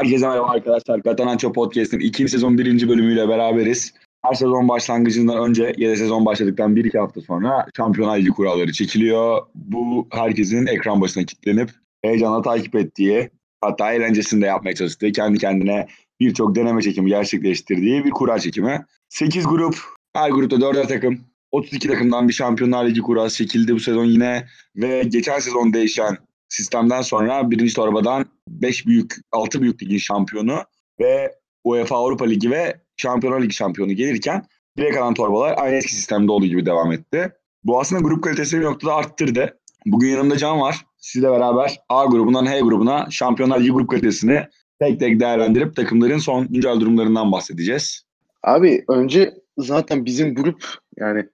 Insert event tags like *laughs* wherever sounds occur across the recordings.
Herkese merhaba arkadaşlar. Katananço Podcast'in ikinci sezon birinci bölümüyle beraberiz. Her sezon başlangıcından önce ya da sezon başladıktan bir iki hafta sonra Şampiyonlar Ligi kuralları çekiliyor. Bu herkesin ekran başına kilitlenip heyecanla takip ettiği, hatta eğlencesini de yapmaya çalıştığı, kendi kendine birçok deneme çekimi gerçekleştirdiği bir kura çekimi. 8 grup, her grupta 4'er takım. 32 takımdan bir Şampiyonlar Ligi kurası çekildi bu sezon yine ve geçen sezon değişen sistemden sonra birinci torbadan 5 büyük, 6 büyük ligin şampiyonu ve UEFA Avrupa Ligi ve Şampiyonlar Ligi şampiyonu gelirken direkt kalan torbalar aynı eski sistemde olduğu gibi devam etti. Bu aslında grup kalitesini bir noktada arttırdı. Bugün yanımda Can var. Sizle beraber A grubundan H grubuna Şampiyonlar Ligi grup kalitesini tek tek değerlendirip takımların son güncel durumlarından bahsedeceğiz. Abi önce zaten bizim grup yani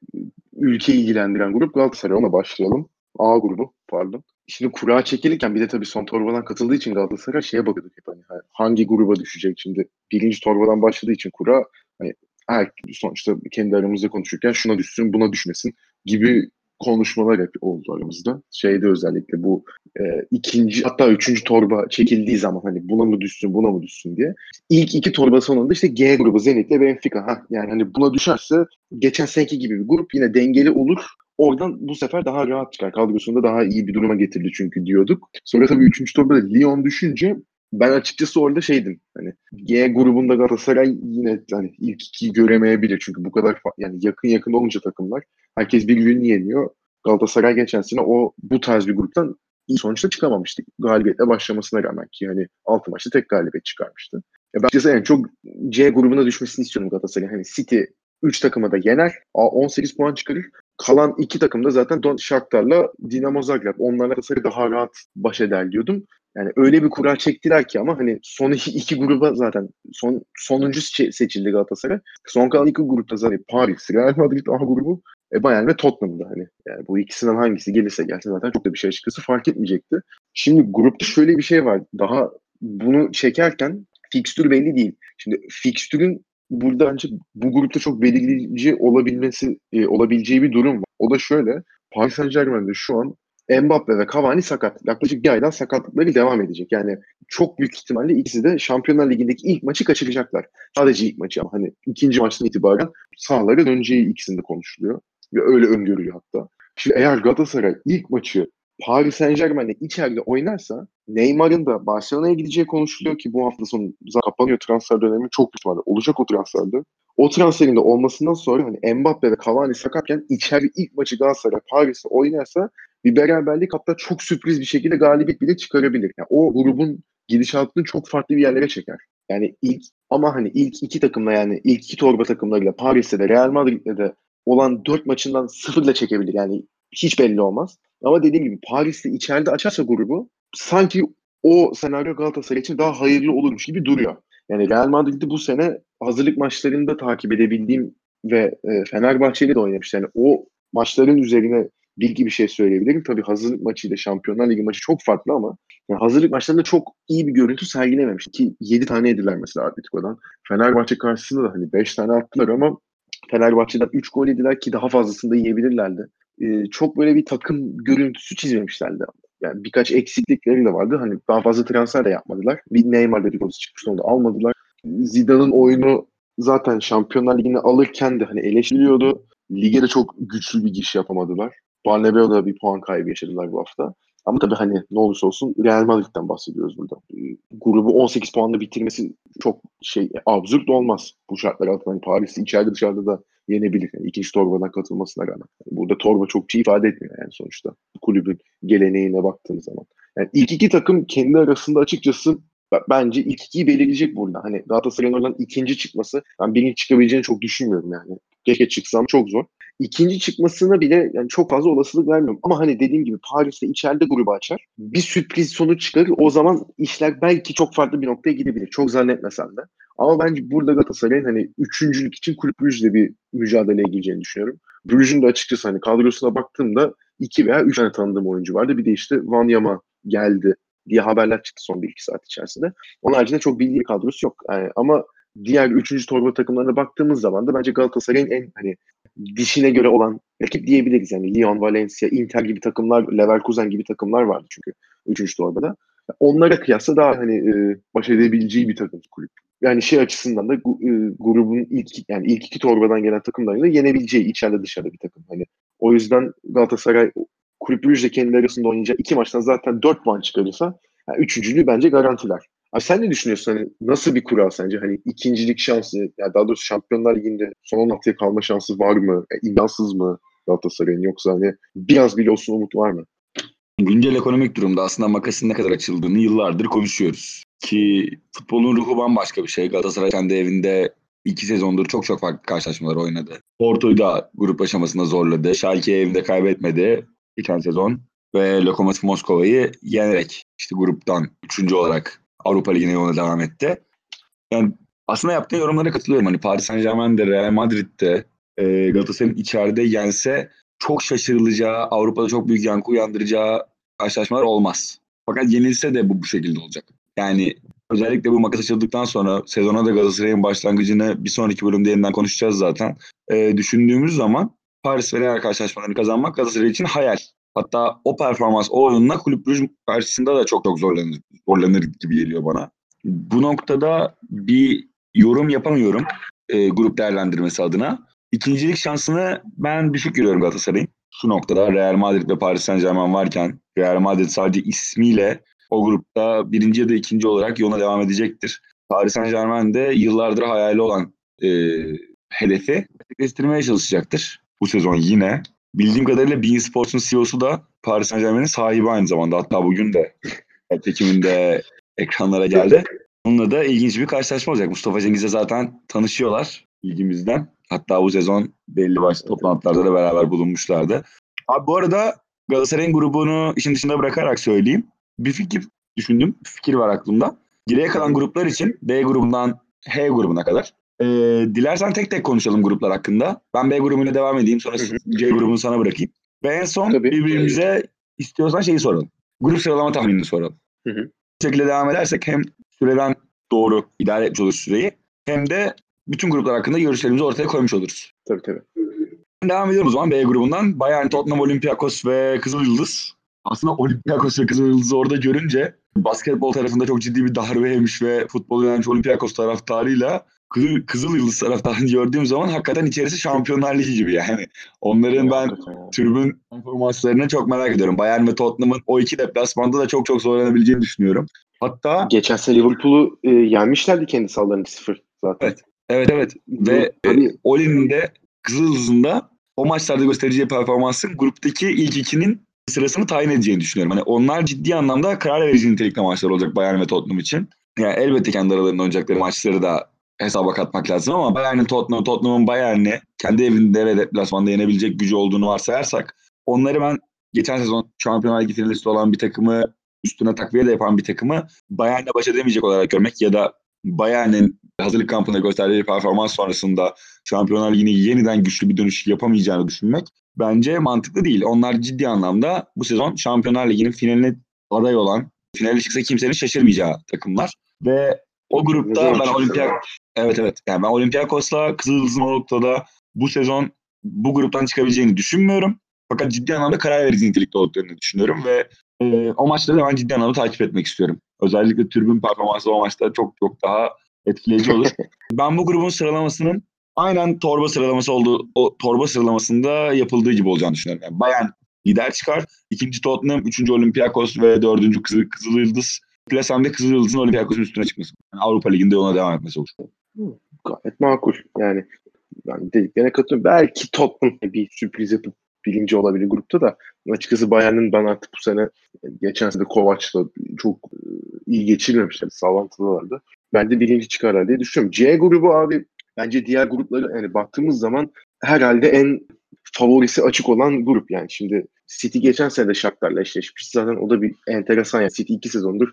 ülkeyi ilgilendiren grup Galatasaray ona başlayalım. A grubu pardon. Şimdi kura çekilirken bir de tabii son torbadan katıldığı için Galatasaray şeye bakıyorduk hep hani hangi gruba düşecek şimdi birinci torbadan başladığı için kura hani her sonuçta kendi aramızda konuşurken şuna düşsün buna düşmesin gibi konuşmalar hep oldu aramızda. Şeyde özellikle bu e, ikinci hatta üçüncü torba çekildiği zaman hani buna mı düşsün buna mı düşsün diye. İlk iki torba sonunda işte G grubu Zenit ile Benfica. Ha, yani hani buna düşerse geçen seneki gibi bir grup yine dengeli olur. Oradan bu sefer daha rahat çıkar. Kadrosunda daha iyi bir duruma getirdi çünkü diyorduk. Sonra tabii üçüncü torbada Lyon düşünce ben açıkçası orada şeydim. Hani G grubunda Galatasaray yine hani ilk iki göremeyebilir. Çünkü bu kadar yani yakın yakın olunca takımlar herkes birbirini yeniyor. Galatasaray geçen sene o bu tarz bir gruptan iyi sonuçta çıkamamıştı. Galibiyetle başlamasına rağmen ki hani altı maçta tek galibiyet çıkarmıştı. Ya ben açıkçası en çok C grubuna düşmesini istiyorum Galatasaray. Hani City 3 takıma da yener. 18 puan çıkarır. Kalan iki takım da zaten Don Shakhtar'la Dinamo Zagreb. Onlarla Galatasaray daha rahat baş eder diyordum. Yani öyle bir kura çektiler ki ama hani son iki, iki gruba zaten son sonuncu seçildi Galatasaray. Son kalan iki grupta zaten Paris, Real Madrid A grubu e, Bayern ve Tottenham'da hani. Yani bu ikisinden hangisi gelirse gelse zaten çok da bir şey açıkçası fark etmeyecekti. Şimdi grupta şöyle bir şey var. Daha bunu çekerken fikstür belli değil. Şimdi fikstürün burada bence bu grupta çok belirleyici olabilmesi e, olabileceği bir durum var. O da şöyle. Paris Saint Germain'de şu an Mbappe ve Cavani sakat. Yaklaşık bir aydan sakatlıkları devam edecek. Yani çok büyük ihtimalle ikisi de Şampiyonlar Ligi'ndeki ilk maçı kaçıracaklar. Sadece ilk maçı ama hani ikinci maçtan itibaren sahalara döneceği ikisinde konuşuluyor. Ve öyle öngörülüyor hatta. Şimdi eğer Galatasaray ilk maçı Paris Saint Germain'de içeride oynarsa Neymar'ın da Barcelona'ya gideceği konuşuluyor ki bu hafta sonu kapanıyor transfer dönemi çok ihtimalle olacak o transferde. O transferin de olmasından sonra hani Mbappe ve Cavani sakatken içeri ilk maçı Galatasaray Paris'te oynarsa bir beraberlik hatta çok sürpriz bir şekilde galibiyet bile çıkarabilir. Yani o grubun gidişatını çok farklı bir yerlere çeker. Yani ilk ama hani ilk iki takımla yani ilk iki torba takımlarıyla Paris'te de Real Madrid'de de olan dört maçından sıfırla çekebilir. Yani hiç belli olmaz. Ama dediğim gibi Paris'te içeride açarsa grubu sanki o senaryo Galatasaray için daha hayırlı olurmuş gibi duruyor. Yani Real Madrid'i bu sene hazırlık maçlarında takip edebildiğim ve e, Fenerbahçe'yle de oynamış. Yani o maçların üzerine bilgi bir şey söyleyebilirim. Tabii hazırlık maçıyla Şampiyonlar Ligi maçı çok farklı ama yani hazırlık maçlarında çok iyi bir görüntü sergilememiş. Ki 7 tane yediler mesela Atletico'dan. Fenerbahçe karşısında da hani 5 tane attılar ama Fenerbahçe'den 3 gol yediler ki daha fazlasını da yiyebilirlerdi. Ee, çok böyle bir takım görüntüsü çizmemişlerdi. Yani birkaç eksiklikleri de vardı. Hani daha fazla transfer de yapmadılar. Bir Neymar dedikodusu çıkmıştı onu da almadılar. Zidane'ın oyunu zaten Şampiyonlar Ligi'ni alırken de hani eleştiriliyordu. Lige de çok güçlü bir giriş yapamadılar. Barnebeo'da bir puan kaybı yaşadılar bu hafta. Ama tabii hani ne olursa olsun Real Madrid'den bahsediyoruz burada. Grubu 18 puanla bitirmesi çok şey absürt olmaz bu şartlar altında. Hani Paris'i içeride dışarıda da yenebilir. Yani ikinci torbadan katılmasına rağmen. Yani burada torba çok şey ifade etmiyor yani sonuçta. Kulübün geleneğine baktığım zaman. Yani ilk iki takım kendi arasında açıkçası bence ilk ikiyi belirleyecek burada. Hani Galatasaray'ın oradan ikinci çıkması ben birinci çıkabileceğini çok düşünmüyorum yani. Keşke çıksam çok zor. İkinci çıkmasına bile yani çok fazla olasılık vermiyorum. Ama hani dediğim gibi Paris'te içeride grubu açar. Bir sürpriz sonuç çıkarır. O zaman işler belki çok farklı bir noktaya gidebilir. Çok zannetmesem de. Ama bence burada Galatasaray'ın hani üçüncülük için kulüp Brugge'le bir mücadeleye gireceğini düşünüyorum. Brugge'ün de açıkçası hani kadrosuna baktığımda iki veya üç tane tanıdığım oyuncu vardı. Bir de işte Van Yama geldi diye haberler çıktı son bir iki saat içerisinde. Onun haricinde çok bildiği kadrosu yok. Yani ama diğer üçüncü torba takımlarına baktığımız zaman da bence Galatasaray'ın en hani dişine göre olan rakip diyebiliriz. Yani Lyon, Valencia, Inter gibi takımlar, Leverkusen gibi takımlar vardı çünkü üçüncü torbada. Onlara kıyasla daha hani e, baş edebileceği bir takım kulüp. Yani şey açısından da e, grubun ilk yani ilk iki torbadan gelen takımlarıyla yenebileceği içeride dışarıda bir takım. Hani o yüzden Galatasaray Kulüp Brugge'le kendi arasında oynayacağı iki maçtan zaten dört puan çıkarırsa yani üçüncülüğü bence garantiler. Abi sen ne düşünüyorsun? Hani nasıl bir kural sence? Hani ikincilik şansı, yani daha doğrusu Şampiyonlar Ligi'nde son 16'ya kalma şansı var mı? Yani imkansız mı Galatasaray'ın yoksa hani biraz bile olsun umut var mı? Güncel ekonomik durumda aslında makasın ne kadar açıldığını yıllardır konuşuyoruz. Ki futbolun ruhu bambaşka bir şey. Galatasaray kendi evinde iki sezondur çok çok farklı karşılaşmalar oynadı. Porto'yu da grup aşamasında zorladı. Schalke'yi evinde kaybetmedi geçen sezon. Ve Lokomotiv Moskova'yı yenerek işte gruptan üçüncü olarak Avrupa Ligi'ne yoluna devam etti. Yani aslında yaptığı yorumlara katılıyorum. Hani Paris Saint Germain'de, Real Madrid'de e, Galatasaray'ın içeride yense çok şaşırılacağı, Avrupa'da çok büyük yankı uyandıracağı karşılaşmalar olmaz. Fakat yenilse de bu bu şekilde olacak. Yani özellikle bu makas açıldıktan sonra sezona da Galatasaray'ın başlangıcını bir sonraki bölümde yeniden konuşacağız zaten. E, düşündüğümüz zaman Paris ve Real karşılaşmalarını kazanmak Galatasaray için hayal. Hatta o performans, o oyunla Kulüp Brugge karşısında da çok çok zorlanır, zorlanır gibi geliyor bana. Bu noktada bir yorum yapamıyorum e, grup değerlendirmesi adına. İkincilik şansını ben düşük görüyorum Galatasaray'ın. Şu noktada Real Madrid ve Paris Saint Germain varken Real Madrid sadece ismiyle o grupta birinci ya da ikinci olarak yoluna devam edecektir. Paris Saint Germain de yıllardır hayali olan e, hedefi gerçekleştirmeye çalışacaktır. Bu sezon yine. Bildiğim kadarıyla Bein Sports'un CEO'su da Paris Saint Germain'in sahibi aynı zamanda. Hatta bugün de Ekim'inde ekranlara geldi. Onunla da ilginç bir karşılaşma olacak. Mustafa Cengiz'le zaten tanışıyorlar ilgimizden. Hatta bu sezon belli başlı toplantılarda da beraber bulunmuşlardı. Abi bu arada Galatasaray'ın grubunu işin dışında bırakarak söyleyeyim. Bir fikir düşündüm. Bir fikir var aklımda. Geriye kalan gruplar için B grubundan H grubuna kadar. Ee, dilersen tek tek konuşalım gruplar hakkında. Ben B grubuyla devam edeyim. Sonra C grubunu sana bırakayım. Ve en son Tabii. birbirimize istiyorsan şeyi soralım. Grup sıralama tahminini soralım. Hı hı. Bu şekilde devam edersek hem süreden doğru idare etmiş oluruz süreyi hem de bütün gruplar hakkında görüşlerimizi ortaya koymuş oluruz. Tabii tabii. Devam ediyoruz o zaman B grubundan. Bayern, Tottenham, Olympiakos ve Kızıl Yıldız. Aslında Olympiakos ve Kızıl Yıldız'ı orada görünce basketbol tarafında çok ciddi bir darbe yemiş ve futbol öğrenci Olympiakos taraftarıyla Kızıl, Kızıl Yıldız taraftarını gördüğüm zaman hakikaten içerisi Şampiyonlar Ligi gibi yani. Onların ben tribün performanslarını çok merak ediyorum. Bayern ve Tottenham'ın o iki deplasmanda da çok çok zorlanabileceğini düşünüyorum. Hatta Geçen sene Liverpool'u e, yenmişlerdi kendi sahalarında 2-0 zaten. Evet. evet evet ve e, Oli'nin de Kızıl Yıldız'ın da o maçlarda göstereceği performansın gruptaki ilk ikinin sırasını tayin edeceğini düşünüyorum. Hani onlar ciddi anlamda karar verici nitelikte maçlar olacak Bayern ve Tottenham için. Yani elbette kendi aralarında oynayacakları maçları da hesaba katmak lazım ama Bayern'in Tottenham, Tottenham'ın Bayern'i kendi evinde ve deplasmanda yenebilecek gücü olduğunu varsayarsak onları ben geçen sezon Şampiyonlar Ligi finalisti olan bir takımı üstüne takviye de yapan bir takımı Bayern'le baş edemeyecek olarak görmek ya da Bayern'in hazırlık kampında gösterdiği performans sonrasında Şampiyonlar Ligi'ne yeniden güçlü bir dönüş yapamayacağını düşünmek bence mantıklı değil. Onlar ciddi anlamda bu sezon Şampiyonlar Ligi'nin finaline aday olan, finale çıksa kimsenin şaşırmayacağı takımlar. Ve o grupta ben Olimpiyak da. evet evet yani ben Olympiakos'la Kızıldız'ın o noktada bu sezon bu gruptan çıkabileceğini düşünmüyorum. Fakat ciddi anlamda karar verici nitelikte olduklarını düşünüyorum ve e, o maçları da ben ciddi anlamda takip etmek istiyorum. Özellikle tribün performansı o maçta çok çok daha etkileyici olur. *laughs* ben bu grubun sıralamasının aynen torba sıralaması olduğu o torba sıralamasında yapıldığı gibi olacağını düşünüyorum. Yani Bayern lider çıkar. ikinci Tottenham, üçüncü Olympiakos ve dördüncü Kızıl, Kızıl Yıldız. Plasemde Kızıl Yıldız'ın Olympiakos'un üstüne çıkması. Yani Avrupa Ligi'nde yoluna devam etmesi olur. Gayet makul. Yani ben dediklerine katılıyorum. Belki Tottenham bir sürpriz yapıp birinci olabilir grupta da açıkçası Bayern'in ben artık bu sene geçen sene Kovac'la çok e, iyi geçirmemişler. Sallantılılardı. Ben de birinci çıkarlar diye düşünüyorum. C grubu abi bence diğer grupları yani baktığımız zaman herhalde en favorisi açık olan grup yani. Şimdi City geçen sene de Shakhtar'la eşleşmiş. Zaten o da bir enteresan yani. City iki sezondur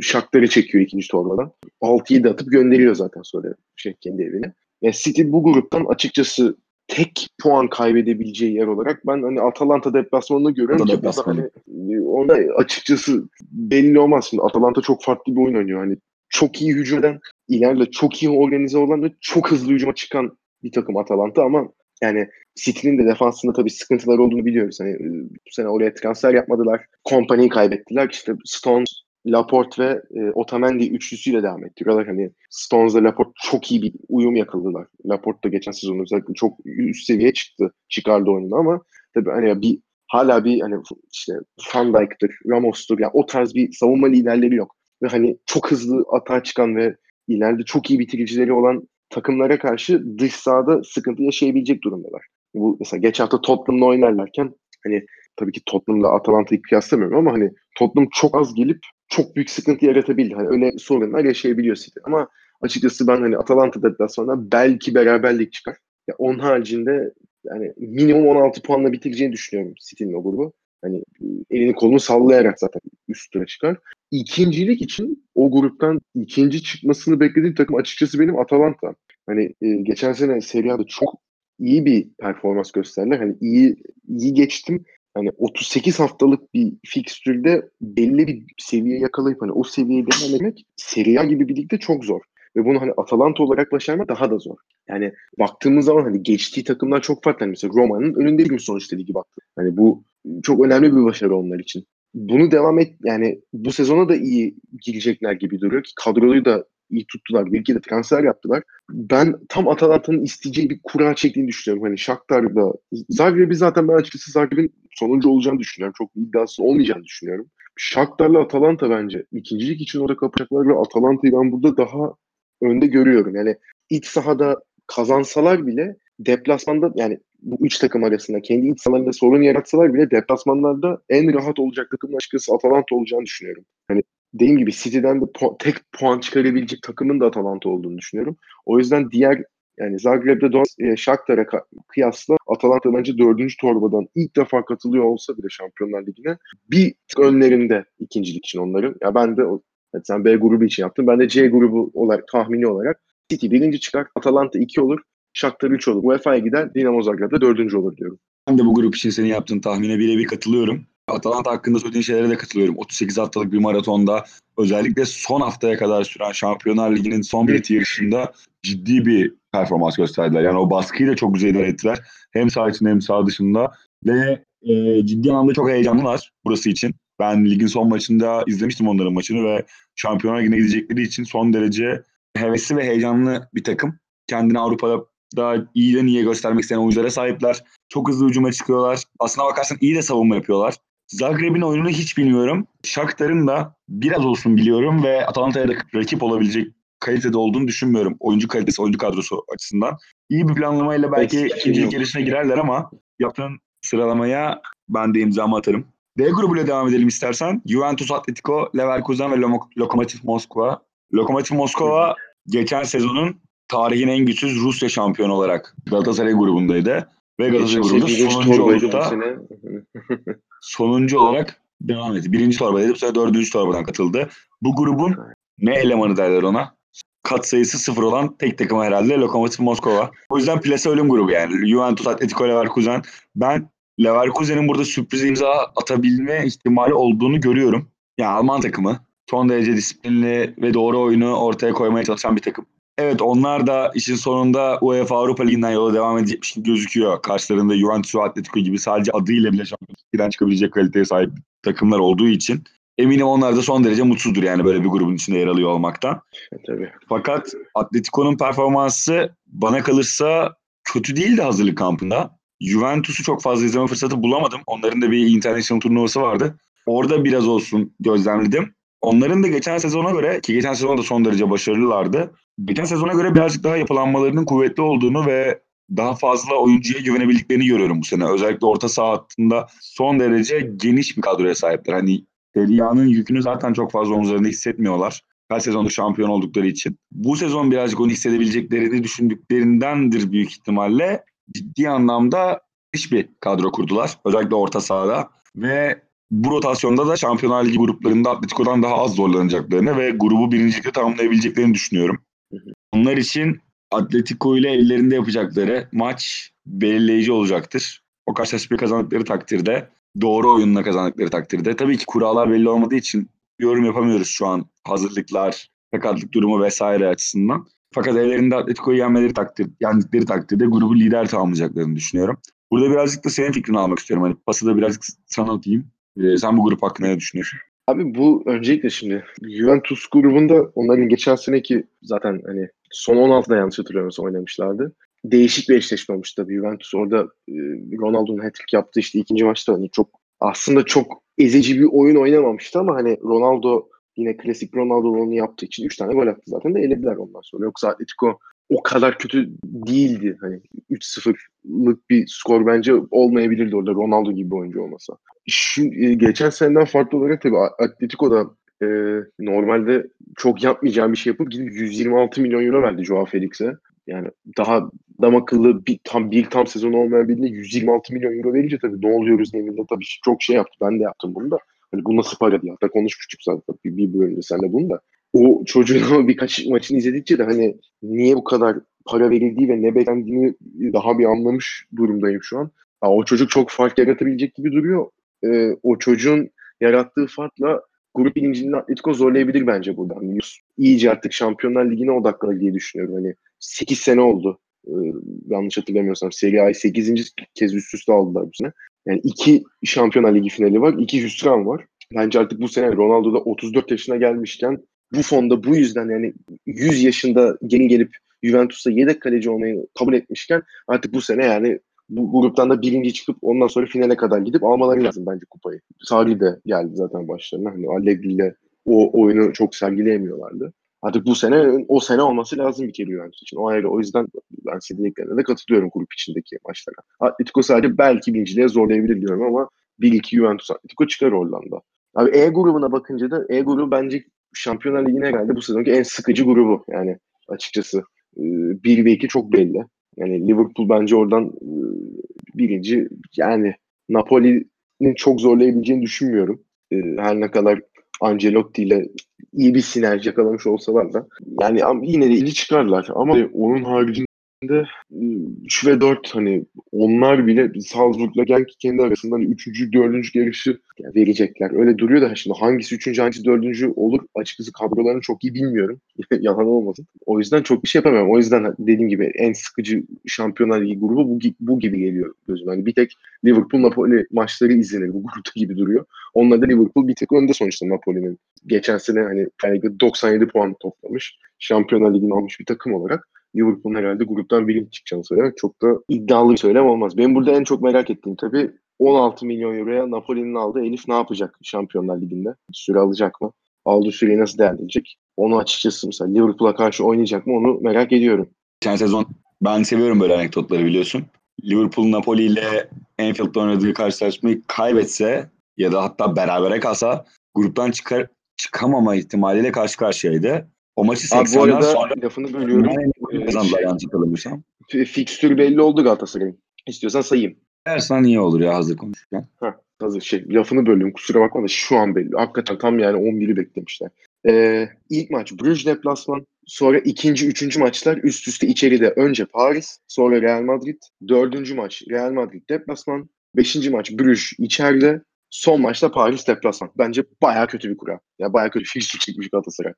Shakhtar'ı çekiyor ikinci torbadan. 6'yı da atıp gönderiyor zaten sonra şey kendi evine. Yani City bu gruptan açıkçası tek puan kaybedebileceği yer olarak ben hani Atalanta deplasmanını görüyorum Atalanta deplasmanı. hani, ona açıkçası belli olmaz şimdi. Atalanta çok farklı bir oyun oynuyor. Hani çok iyi hücum eden, ileride çok iyi organize olan ve çok hızlı hücuma çıkan bir takım Atalanta ama yani City'nin de defansında tabii sıkıntılar olduğunu biliyoruz. Hani e, bu sene oraya transfer yapmadılar. Kompanyayı kaybettiler. İşte Stones Laporte ve e, Otamendi üçlüsüyle devam ettiriyorlar. Hani Stones'la Laporte çok iyi bir uyum yakaladılar. Laporte da geçen sezon özellikle çok üst seviye çıktı. Çıkardı oyununu ama tabii hani bir hala bir hani işte Van Dijk'tır, Ramos'tur yani o tarz bir savunma liderleri yok. Ve hani çok hızlı atağa çıkan ve ileride çok iyi bitiricileri olan takımlara karşı dış sahada sıkıntı yaşayabilecek durumdalar. Bu mesela geçen hafta Tottenham'la oynarlarken hani tabii ki Tottenham'la Atalanta'yı kıyaslamıyorum ama hani Tottenham çok az gelip çok büyük sıkıntı yaratabildi. Hani öyle sorunlar yaşayabiliyor City. Ama açıkçası ben hani Atalanta deplasmanında belki beraberlik çıkar. Ya onun haricinde yani minimum 16 puanla bitireceğini düşünüyorum City'nin o grubu. Hani elini kolunu sallayarak zaten üst tura çıkar. İkincilik için o gruptan ikinci çıkmasını beklediğim takım açıkçası benim Atalanta. Hani e, geçen sene Serie A'da çok iyi bir performans gösterdiler. Hani iyi iyi geçtim. Hani 38 haftalık bir fikstürde belli bir seviye yakalayıp hani o seviyeye devam etmek Serie A gibi bir ligde çok zor. Ve bunu hani Atalanta olarak başarmak daha da zor. Yani baktığımız zaman hani geçtiği takımlar çok farklı. Hani mesela Roma'nın önünde bir sonuçta ligi baktı. Hani bu çok önemli bir başarı onlar için. Bunu devam et yani bu sezona da iyi girecekler gibi duruyor ki kadroyu da iyi tuttular. Bir de transfer yaptılar. Ben tam Atalanta'nın isteyeceği bir kura çektiğini düşünüyorum. Hani Shakhtar'da Zagreb'i zaten ben açıkçası Zagreb'in sonuncu olacağını düşünüyorum. Çok iddiası olmayacağını düşünüyorum. Shakhtar'la Atalanta bence ikincilik için orada kapacaklar ve Atalanta'yı ben burada daha önde görüyorum. Yani iç sahada kazansalar bile deplasmanda yani bu üç takım arasında kendi iç sahalarında sorun yaratsalar bile deplasmanlarda en rahat olacak takımın açıkçası Atalanta olacağını düşünüyorum. Hani dediğim gibi City'den de pu- tek puan çıkarabilecek takımın da Atalanta olduğunu düşünüyorum. O yüzden diğer yani Zagreb'de Don e, Shakhtar'a kıyasla Atalanta bence dördüncü torbadan ilk defa katılıyor olsa bile Şampiyonlar Ligi'ne bir önlerinde ikincilik için onların. Ya ben de o, evet sen B grubu için yaptım. Ben de C grubu olarak tahmini olarak City birinci çıkar, Atalanta iki olur, Shakhtar 3 olur. UEFA'ya gider, Dinamo Zagreb'de dördüncü olur diyorum. Ben de bu grup için senin yaptığın tahmine birebir katılıyorum. Atalanta hakkında söylediğin şeylere de katılıyorum. 38 haftalık bir maratonda özellikle son haftaya kadar süren Şampiyonlar Ligi'nin son bir yarışında ciddi bir performans gösterdiler. Yani o baskıyı da çok güzel idare ettiler. Hem sağ içinde hem sağ dışında. Ve e, ciddi anlamda çok heyecanlılar burası için. Ben ligin son maçında izlemiştim onların maçını ve Şampiyonlar Ligi'ne gidecekleri için son derece hevesli ve heyecanlı bir takım. Kendini Avrupa'da daha iyi de niye göstermek isteyen oyunculara sahipler. Çok hızlı hücuma çıkıyorlar. Aslına bakarsan iyi de savunma yapıyorlar. Zagreb'in oyununu hiç bilmiyorum. Shakhtar'ın da biraz olsun biliyorum ve Atalanta'ya da rakip olabilecek kalitede olduğunu düşünmüyorum. Oyuncu kalitesi, oyuncu kadrosu açısından. İyi bir planlamayla belki Eksik ikinci yarışına girerler ama yaptığın sıralamaya ben de imzamı atarım. D grubuyla devam edelim istersen. Juventus, Atletico, Leverkusen ve Lokomotiv Moskova. Lokomotiv Moskova geçen sezonun tarihin en güçsüz Rusya şampiyonu olarak Galatasaray grubundaydı. Ve Galatasaray grubunda sonuncu olup da *laughs* sonuncu olarak devam etti. Birinci torbadaydı. Bu sefer dördüncü torbadan katıldı. Bu grubun ne elemanı derler ona? Kat sayısı sıfır olan tek takım herhalde Lokomotiv Moskova. O yüzden plase ölüm grubu yani. Juventus, Atletico, Leverkusen. Ben Leverkusen'in burada sürpriz imza atabilme ihtimali olduğunu görüyorum. Yani Alman takımı. Son derece disiplinli ve doğru oyunu ortaya koymaya çalışan bir takım. Evet onlar da işin sonunda UEFA Avrupa Ligi'nden yola devam edecekmiş gibi gözüküyor. Karşılarında Juventus ve Atletico gibi sadece adıyla bile Şampiyonlar Ligi'den çıkabilecek kaliteye sahip takımlar olduğu için eminim onlar da son derece mutsuzdur yani böyle bir grubun içinde yer alıyor olmaktan. Tabii. Fakat Atletico'nun performansı bana kalırsa kötü değildi hazırlık kampında. Juventus'u çok fazla izleme fırsatı bulamadım. Onların da bir international turnuvası vardı. Orada biraz olsun gözlemledim. Onların da geçen sezona göre ki geçen sezon da son derece başarılılardı. Geçen sezona göre birazcık daha yapılanmalarının kuvvetli olduğunu ve daha fazla oyuncuya güvenebildiklerini görüyorum bu sene. Özellikle orta saha hattında son derece geniş bir kadroya sahipler. Hani Serie yükünü zaten çok fazla omuzlarında hissetmiyorlar. Her sezonda şampiyon oldukları için. Bu sezon birazcık onu hissedebileceklerini düşündüklerindendir büyük ihtimalle. Ciddi anlamda hiçbir kadro kurdular. Özellikle orta sahada. Ve bu rotasyonda da Şampiyonlar Ligi gruplarında Atletico'dan daha az zorlanacaklarını ve grubu birincilikle tamamlayabileceklerini düşünüyorum. Onlar için Atletico ile ellerinde yapacakları maç belirleyici olacaktır. O karşılaşmayı kazandıkları takdirde, doğru oyunla kazandıkları takdirde. Tabii ki kurallar belli olmadığı için yorum yapamıyoruz şu an hazırlıklar, sakatlık durumu vesaire açısından. Fakat ellerinde Atletico'yu yenmeleri takdir, yendikleri takdirde grubu lider tamamlayacaklarını düşünüyorum. Burada birazcık da senin fikrini almak istiyorum. Hani pası da birazcık sana atayım. Ee, sen bu grup hakkında ne düşünüyorsun? Abi bu öncelikle şimdi Juventus grubunda onların geçen seneki zaten hani son 16'da yanlış hatırlamıyorsam oynamışlardı. Değişik bir eşleşme olmuş tabii. Juventus orada e, Ronaldo'nun hat-trick yaptığı işte ikinci maçta hani çok aslında çok ezici bir oyun oynamamıştı ama hani Ronaldo yine klasik Ronaldo'nun yaptığı için 3 tane gol attı zaten de elediler ondan sonra. Yoksa Atletico o kadar kötü değildi. Hani 3-0'lık bir skor bence olmayabilirdi orada Ronaldo gibi bir oyuncu olmasa. Şu, e, geçen seneden farklı olarak tabii Atletico da e, normalde çok yapmayacağım bir şey yapıp gidip 126 milyon euro verdi Joao Felix'e. Yani daha dam akıllı bir tam bir tam sezon olmayan birine 126 milyon euro verince tabii ne oluyoruz evinde tabii çok şey yaptı. Ben de yaptım bunu da. Hani bu nasıl para diye. Hatta konuşmuştuk zaten bir, bir bölümde senle bunu da. O çocuğun *laughs* ama birkaç maçını izledikçe de hani niye bu kadar para verildiği ve ne beklendiğini daha bir anlamış durumdayım şu an. Ha, o çocuk çok fark yaratabilecek gibi duruyor. Ee, o çocuğun yarattığı farkla grup birinciliğinin Atletico zorlayabilir bence burada. Hani iyice artık Şampiyonlar Ligi'ne odaklanır diye düşünüyorum. Hani 8 sene oldu. Ee, yanlış hatırlamıyorsam Serie A 8. kez üst üste aldılar bu sene. Yani iki Şampiyonlar Ligi finali var, iki hüsran var. Bence artık bu sene Ronaldo da 34 yaşına gelmişken bu fonda bu yüzden yani 100 yaşında geri gelip Juventus'ta yedek kaleci olmayı kabul etmişken artık bu sene yani bu gruptan da birinci çıkıp ondan sonra finale kadar gidip almaları lazım bence kupayı. Sarri de geldi zaten başlarına. Hani Allegri ile o oyunu çok sergileyemiyorlardı. Artık bu sene o sene olması lazım bir kere Juventus için. O ayrı. O yüzden ben dediklerine de katılıyorum grup içindeki maçlara. Atletico sadece belki birinciliğe zorlayabilir diyorum ama 1-2 Juventus Atletico çıkar Hollanda. Abi E grubuna bakınca da E grubu bence Şampiyonlar Ligi'ne geldi bu sezonki en sıkıcı grubu yani açıkçası. 1 ee, ve 2 çok belli. Yani Liverpool bence oradan e, birinci yani Napoli'nin çok zorlayabileceğini düşünmüyorum. Ee, her ne kadar Ancelotti ile iyi bir sinerji yakalamış olsalar da yani yine de iyi çıkarlar. Ama onun haricinde de 3 ve 4 hani onlar bile Salzburg'la Genk kendi arasında hani 3. 4. yarışı verecekler. Öyle duruyor da şimdi hangisi 3. hangisi 4. olur açıkçası kadrolarını çok iyi bilmiyorum. *laughs* Yalan olmasın. O yüzden çok bir şey yapamıyorum. O yüzden dediğim gibi en sıkıcı Şampiyonlar Ligi grubu bu, bu gibi geliyor gözüme. Hani bir tek Liverpool Napoli maçları izlenir bu grupta gibi duruyor. Onunla da Liverpool bir tek önde sonuçta Napoli'nin. Geçen sene hani 97 puan toplamış. Şampiyonlar Ligi'ni almış bir takım olarak. Liverpool'un herhalde gruptan birinci çıkacağını söylemek çok da iddialı bir söylem olmaz. Ben burada en çok merak ettiğim tabii 16 milyon euroya Napoli'nin aldığı Elif ne yapacak Şampiyonlar Ligi'nde? Süre alacak mı? Aldığı süreyi nasıl değerlendirecek? Onu açıkçası mesela Liverpool'a karşı oynayacak mı onu merak ediyorum. Geçen sezon ben seviyorum böyle anekdotları biliyorsun. Liverpool Napoli ile Anfield'da oynadığı karşılaşmayı kaybetse ya da hatta berabere kalsa gruptan çıkar çıkamama ihtimaliyle karşı karşıyaydı. O maçı 80'den sonra lafını bölüyorum. Kazandılar yanlış hatırlamıyorsam. Fikstür belli oldu Galatasaray'ın. İstiyorsan sayayım. Dersen iyi olur ya hazır konuşurken. Heh, hazır şey lafını bölüyorum kusura bakma da şu an belli. Hakikaten tam yani 11'i beklemişler. Ee, ilk maç Bruges deplasman. Sonra ikinci, üçüncü maçlar üst üste içeride. Önce Paris, sonra Real Madrid. Dördüncü maç Real Madrid deplasman. Beşinci maç Bruges içeride. Son maçta Paris deplasman. Bence baya kötü bir kura. Ya baya kötü fikstür çıkmış Galatasaray.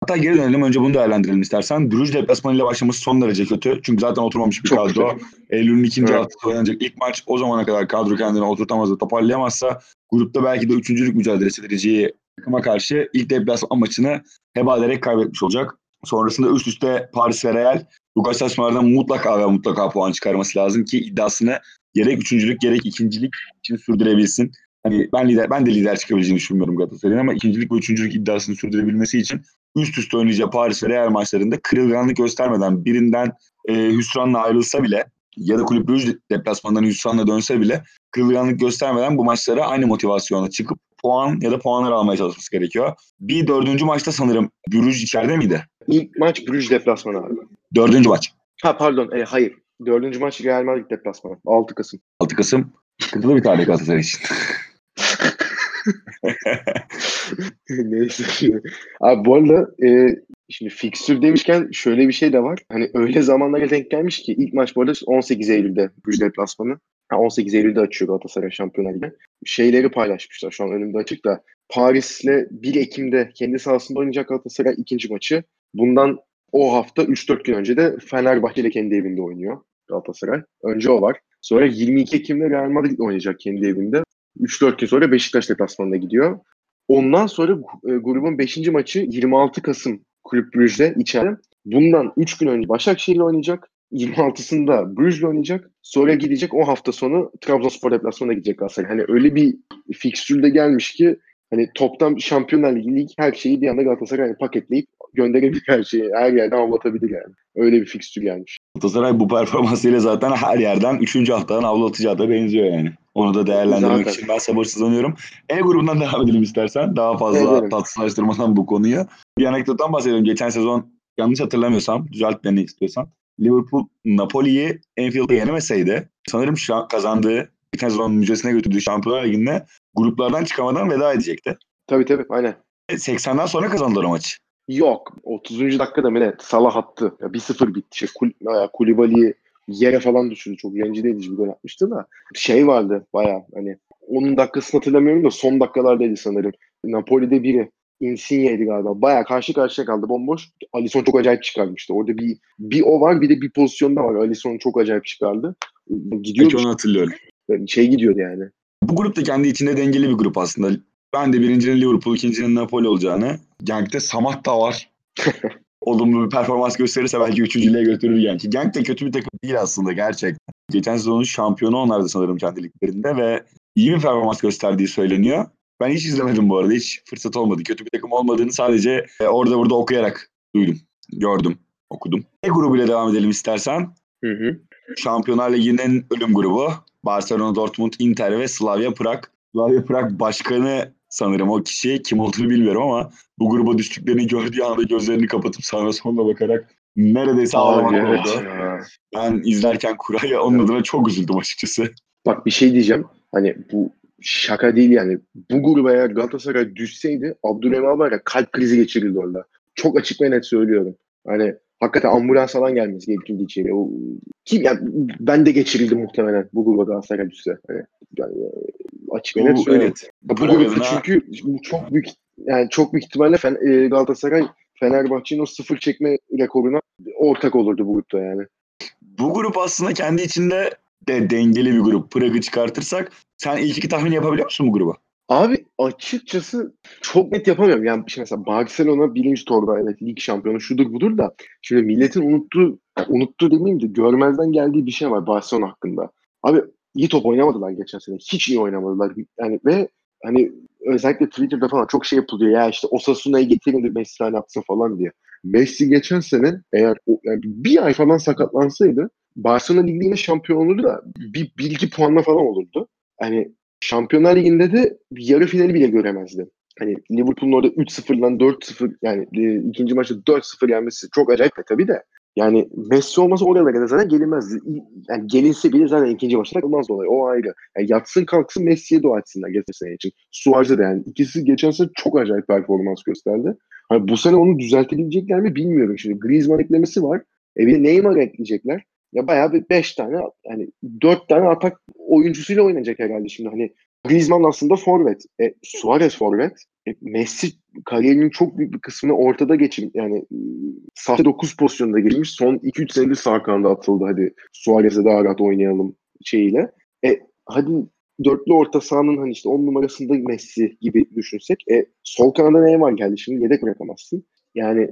Hatta geri dönelim önce bunu değerlendirelim istersen. Bruges deplasmanıyla başlaması son derece kötü. Çünkü zaten oturmamış bir Çok kadro. Kötü. Eylül'ün ikinci evet. haftası oynanacak ilk maç. O zamana kadar kadro kendini oturtamaz da toparlayamazsa grupta belki de üçüncülük mücadelesi vereceği takıma karşı ilk deplasman maçını heba ederek kaybetmiş olacak. Sonrasında üst üste Paris ve Real bu karşılaşmalardan mutlaka ve mutlaka puan çıkarması lazım ki iddiasını gerek üçüncülük gerek ikincilik için sürdürebilsin. Hani ben lider ben de lider çıkabileceğini düşünmüyorum Galatasaray'ın ama ikincilik ve üçüncülük iddiasını sürdürebilmesi için üst üste oynayacağı Paris ve Real maçlarında kırılganlık göstermeden birinden e, hüsranla ayrılsa bile ya da kulüp Brugge deplasmandan hüsranla dönse bile kırılganlık göstermeden bu maçlara aynı motivasyona çıkıp puan ya da puanlar almaya çalışması gerekiyor. Bir dördüncü maçta sanırım Brugge içeride miydi? İlk maç Brugge deplasmanı abi. Dördüncü maç. Ha pardon e, hayır. Dördüncü maç Real Madrid deplasmanı. 6 Kasım. 6 Kasım. Sıkıntılı bir tarih Galatasaray için. *laughs* *laughs* Neyse. Abi bu arada e, şimdi fixture demişken şöyle bir şey de var. Hani öyle zamanlara denk gelmiş ki ilk maç bu arada 18 Eylül'de Brüj deplasmanı. Ha, 18 Eylül'de açıyor Galatasaray Şampiyonlar Ligi. Şeyleri paylaşmışlar şu an önümde açık da. Paris'le 1 Ekim'de kendi sahasında oynayacak Galatasaray ikinci maçı. Bundan o hafta 3-4 gün önce de Fenerbahçe ile kendi evinde oynuyor Galatasaray. Önce o var. Sonra 22 Ekim'de Real Madrid oynayacak kendi evinde. 3-4 gün sonra Beşiktaş deplasmanına gidiyor. Ondan sonra e, grubun 5. maçı 26 Kasım Kulüp Brüj'de içeride. Bundan 3 gün önce Başakşehir'le oynayacak. 26'sında Brüj'le oynayacak. Sonra gidecek o hafta sonu Trabzonspor deplasmanına gidecek Galatasaray. Hani öyle bir fikstürde gelmiş ki hani toptan Şampiyonlar Ligi lig her şeyi bir anda Galatasaray hani paketleyip gönderebilir her şeyi. Her yerden avlatabilir yani. Öyle bir fikstür gelmiş. Galatasaray bu performansıyla zaten her yerden 3. haftadan avlatacağı da benziyor yani. Onu da değerlendirmek Zaten. için ben sabırsızlanıyorum. E grubundan *laughs* devam edelim istersen. Daha fazla Edelim. tatsızlaştırmadan bu konuyu. Bir anekdottan bahsedelim. Geçen sezon yanlış hatırlamıyorsam, düzelt beni istiyorsan. Liverpool Napoli'yi Anfield'da yenemeseydi sanırım şa- kazandığı, geçen sezon mücadesine götürdüğü Şampiyonlar Ligi'nde gruplardan çıkamadan veda edecekti. Tabii tabii aynen. E, 80'den sonra kazandılar o maçı. Yok. 30. dakikada mı ne? Salah attı. Ya 1-0 bitti. Şey, Kul Kulibali'yi yere falan düşürdü. Çok rencide edici bir gol atmıştı da. Şey vardı baya hani onun dakikasını hatırlamıyorum da son dakikalardaydı sanırım. Napoli'de biri Insigne'ydi galiba. Baya karşı karşıya kaldı bomboş. Alisson çok acayip çıkarmıştı. Orada bir bir o var bir de bir pozisyonda var. Alisson çok acayip çıkardı. Gidiyordu. Peki onu hatırlıyorum. Şey gidiyordu yani. Bu grup da kendi içinde dengeli bir grup aslında. Ben de birincinin Liverpool, ikincinin Napoli olacağını. Genk'te Samat da var. *laughs* Olumlu bir performans gösterirse belki üçüncülüğe götürür Genk'i. Genk de kötü bir takım değil aslında gerçekten. Geçen sezonun şampiyonu onlardı sanırım kendi liglerinde ve iyi bir performans gösterdiği söyleniyor. Ben hiç izlemedim bu arada. Hiç fırsat olmadı. Kötü bir takım olmadığını sadece e, orada burada okuyarak duydum. Gördüm, okudum. E grubuyla devam edelim istersen. Hı hı. Şampiyonlar Ligi'nin ölüm grubu. Barcelona, Dortmund, Inter ve Slavia Prag. Slavia Prag başkanı sanırım o kişi. Kim olduğunu bilmiyorum ama bu gruba düştüklerini gördüğü anda gözlerini kapatıp sağına soluna bakarak neredeyse ağlamak evet oldu. Ben izlerken Kura'ya onun adına çok üzüldüm açıkçası. Bak bir şey diyeceğim. Hani bu şaka değil yani. Bu gruba eğer Galatasaray düşseydi Abdülhamid var ya kalp krizi geçirirdi orada. Çok açık ve net söylüyorum. Hani hakikaten ambulans falan gelmesi gerekirdi içeri. O, kim yani ben de geçirildim muhtemelen bu gruba Galatasaray düşse. Hani, yani, açık ve net Bu, evet. Bu Prag grupta adına- çünkü bu çok büyük yani çok büyük ihtimalle Fen- e, Galatasaray Fenerbahçe'nin o sıfır çekme rekoruna ortak olurdu bu grupta yani. Bu grup aslında kendi içinde de dengeli bir grup. Prag'ı çıkartırsak sen ilk iki tahmin yapabiliyor musun bu gruba? Abi açıkçası çok net yapamıyorum. Yani şimdi mesela Barcelona birinci torba evet lig şampiyonu şudur budur da şimdi milletin unuttuğu, yani unuttuğu demeyeyim de görmezden geldiği bir şey var Barcelona hakkında. Abi iyi top oynamadılar geçen sene. Hiç iyi oynamadılar. Yani ve hani özellikle Twitter'da falan çok şey yapılıyor. Ya işte Osasuna'yı getirin de Messi hani atsın falan diye. Messi geçen sene eğer o, yani bir ay falan sakatlansaydı Barcelona Ligi yine şampiyon olurdu da bir, iki puanla falan olurdu. Hani Şampiyonlar Ligi'nde de yarı finali bile göremezdi. Hani Liverpool'un orada 3-0'dan 4-0 yani e, ikinci maçta 4-0 yenmesi çok acayip de tabii de. Yani Messi olmasa oralara kadar zaten gelinmezdi. Yani gelinse bile zaten ikinci maçta takılmaz olay. O ayrı. Yani yatsın kalksın Messi'ye dua etsinler geçen sene için. Suarez'e de yani. ikisi geçen sene çok acayip performans gösterdi. Hani bu sene onu düzeltebilecekler mi bilmiyorum. Şimdi Griezmann eklemesi var. E bir de Neymar ekleyecekler. Ya bayağı bir 5 tane hani 4 tane atak oyuncusuyla oynayacak herhalde şimdi. Hani Griezmann aslında forvet. E, Suarez forvet. E, Messi kariyerinin çok büyük bir kısmını ortada geçirmiş. Yani sahte 9 pozisyonunda geçmiş. Son 2-3 senedir sağ kanada atıldı. Hadi Suarez'e daha rahat oynayalım şeyiyle. E, hadi dörtlü orta sahanın hani işte 10 numarasında Messi gibi düşünsek. E, sol kanada Neymar geldi. Şimdi yedek bırakamazsın. Yani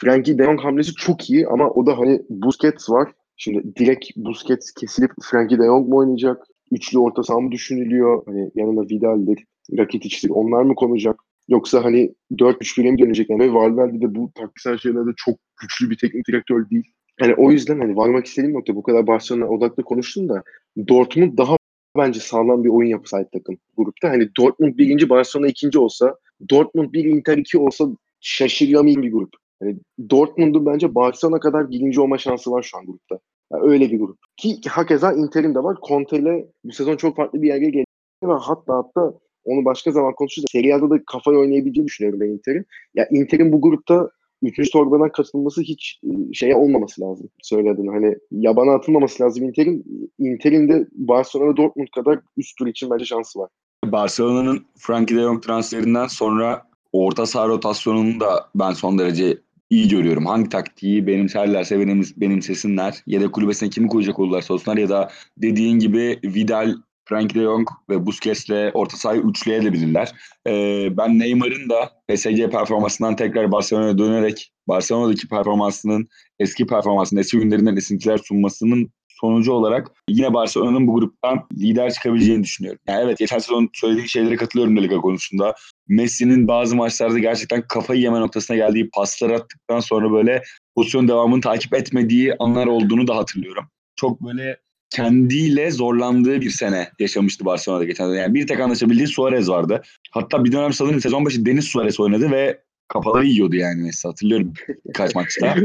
Frankie de Jong hamlesi çok iyi ama o da hani Busquets var. Şimdi direkt Busquets kesilip Frankie de Jong mu oynayacak? Üçlü orta saha mı düşünülüyor? Hani yanına Vidal'dir, Rakitic'tir. Onlar mı konacak? Yoksa hani 4-3-1'e mi dönecekler? Ve Valverde de bu taktiksel şeylerde çok güçlü bir teknik direktör değil. Yani o yüzden hani varmak istediğim nokta bu kadar Barcelona odaklı konuştum da Dortmund daha bence sağlam bir oyun yapı sahip takım grupta. Hani Dortmund birinci, Barcelona ikinci olsa, Dortmund bir, Inter iki olsa şaşıramayayım bir grup. Yani Dortmund'un bence Barcelona kadar birinci olma şansı var şu an grupta. Yani öyle bir grup. Ki hakeza Inter'in de var. Conte ile bu sezon çok farklı bir yere geliyor ve hatta hatta onu başka zaman konuşuruz. Serie A'da da kafayı oynayabileceğini düşünüyorum ben Inter'in. Ya Inter'in bu grupta üçüncü torbadan katılması hiç e, şeye olmaması lazım. Söyledin hani yabana atılmaması lazım Inter'in. Inter'in de Barcelona Dortmund kadar üst tur için bence şansı var. Barcelona'nın Frankie de Jong transferinden sonra orta saha rotasyonunu da ben son derece iyi görüyorum. Hangi taktiği benimserlerse benim, benimsesinler. Ya da kulübesine kimi koyacak olurlarsa olsunlar ya da dediğin gibi Vidal Frank de Jong ve Busquets'le orta sahayı üçleyebilirler. Ee, ben Neymar'ın da PSG performansından tekrar Barcelona'ya dönerek Barcelona'daki performansının eski performansının eski günlerinden esintiler sunmasının sonucu olarak yine Barcelona'nın bu gruptan lider çıkabileceğini düşünüyorum. Yani evet geçen sezon söylediği şeylere katılıyorum da Liga konusunda. Messi'nin bazı maçlarda gerçekten kafayı yeme noktasına geldiği paslar attıktan sonra böyle pozisyon devamını takip etmediği anlar olduğunu da hatırlıyorum. Çok böyle kendiyle zorlandığı bir sene yaşamıştı Barcelona'da geçen sene. Yani bir tek anlaşabildiği Suarez vardı. Hatta bir dönem sanırım sezon başı Deniz Suarez oynadı ve kafaları yiyordu yani Messi hatırlıyorum *laughs* birkaç maçta.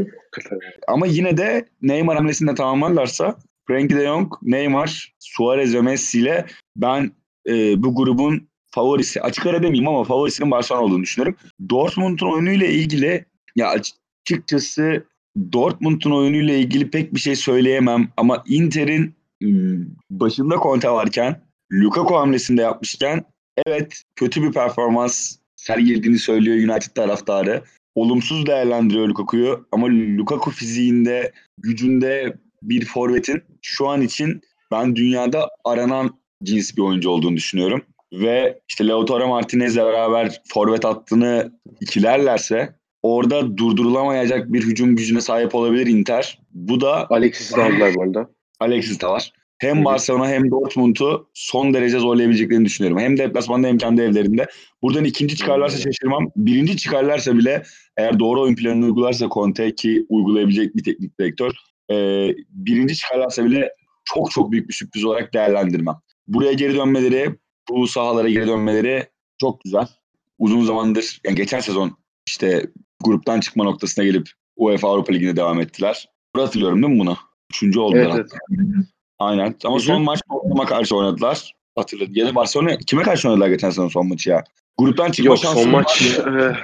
Ama yine de Neymar hamlesini de tamamlarlarsa Frankie de Jong, Neymar, Suarez ve Messi ile ben e, bu grubun favorisi, açık ara demeyeyim ama favorisinin Barcelona olduğunu düşünüyorum. Dortmund'un oyunuyla ilgili ya açıkçası Dortmund'un oyunuyla ilgili pek bir şey söyleyemem ama Inter'in ıı, başında Conte varken Lukaku hamlesinde yapmışken evet kötü bir performans sergilediğini söylüyor United taraftarı. Olumsuz değerlendiriyor Lukaku'yu ama Lukaku fiziğinde, gücünde bir forvetin şu an için ben dünyada aranan cins bir oyuncu olduğunu düşünüyorum. Ve işte Lautaro Martinez'le beraber forvet hattını ikilerlerse orada durdurulamayacak bir hücum gücüne sahip olabilir Inter. Bu da Alexis'i de aldılar bu arada. Alexis de var. Hem. Barcelona hem Dortmund'u son derece zorlayabileceklerini düşünüyorum. Hem deplasmanda hem kendi evlerinde. Buradan ikinci çıkarlarsa şaşırmam. Birinci çıkarlarsa bile eğer doğru oyun planını uygularsa Conte ki uygulayabilecek bir teknik direktör e, birinci çıkarlarsa bile çok çok büyük bir sürpriz olarak değerlendirmem. Buraya geri dönmeleri, bu sahalara geri dönmeleri çok güzel. Uzun zamandır, yani geçen sezon işte gruptan çıkma noktasına gelip UEFA Avrupa Ligi'ne devam ettiler. Hatırlıyorum değil mi bunu? Üçüncü oldular Evet, evet. Aynen. Ama son maç Tottenham'a karşı oynadılar. Hatırladım. Ya da Barcelona kime karşı oynadılar geçen sene son maçı ya? Gruptan çıkma Yok şansı son maç e,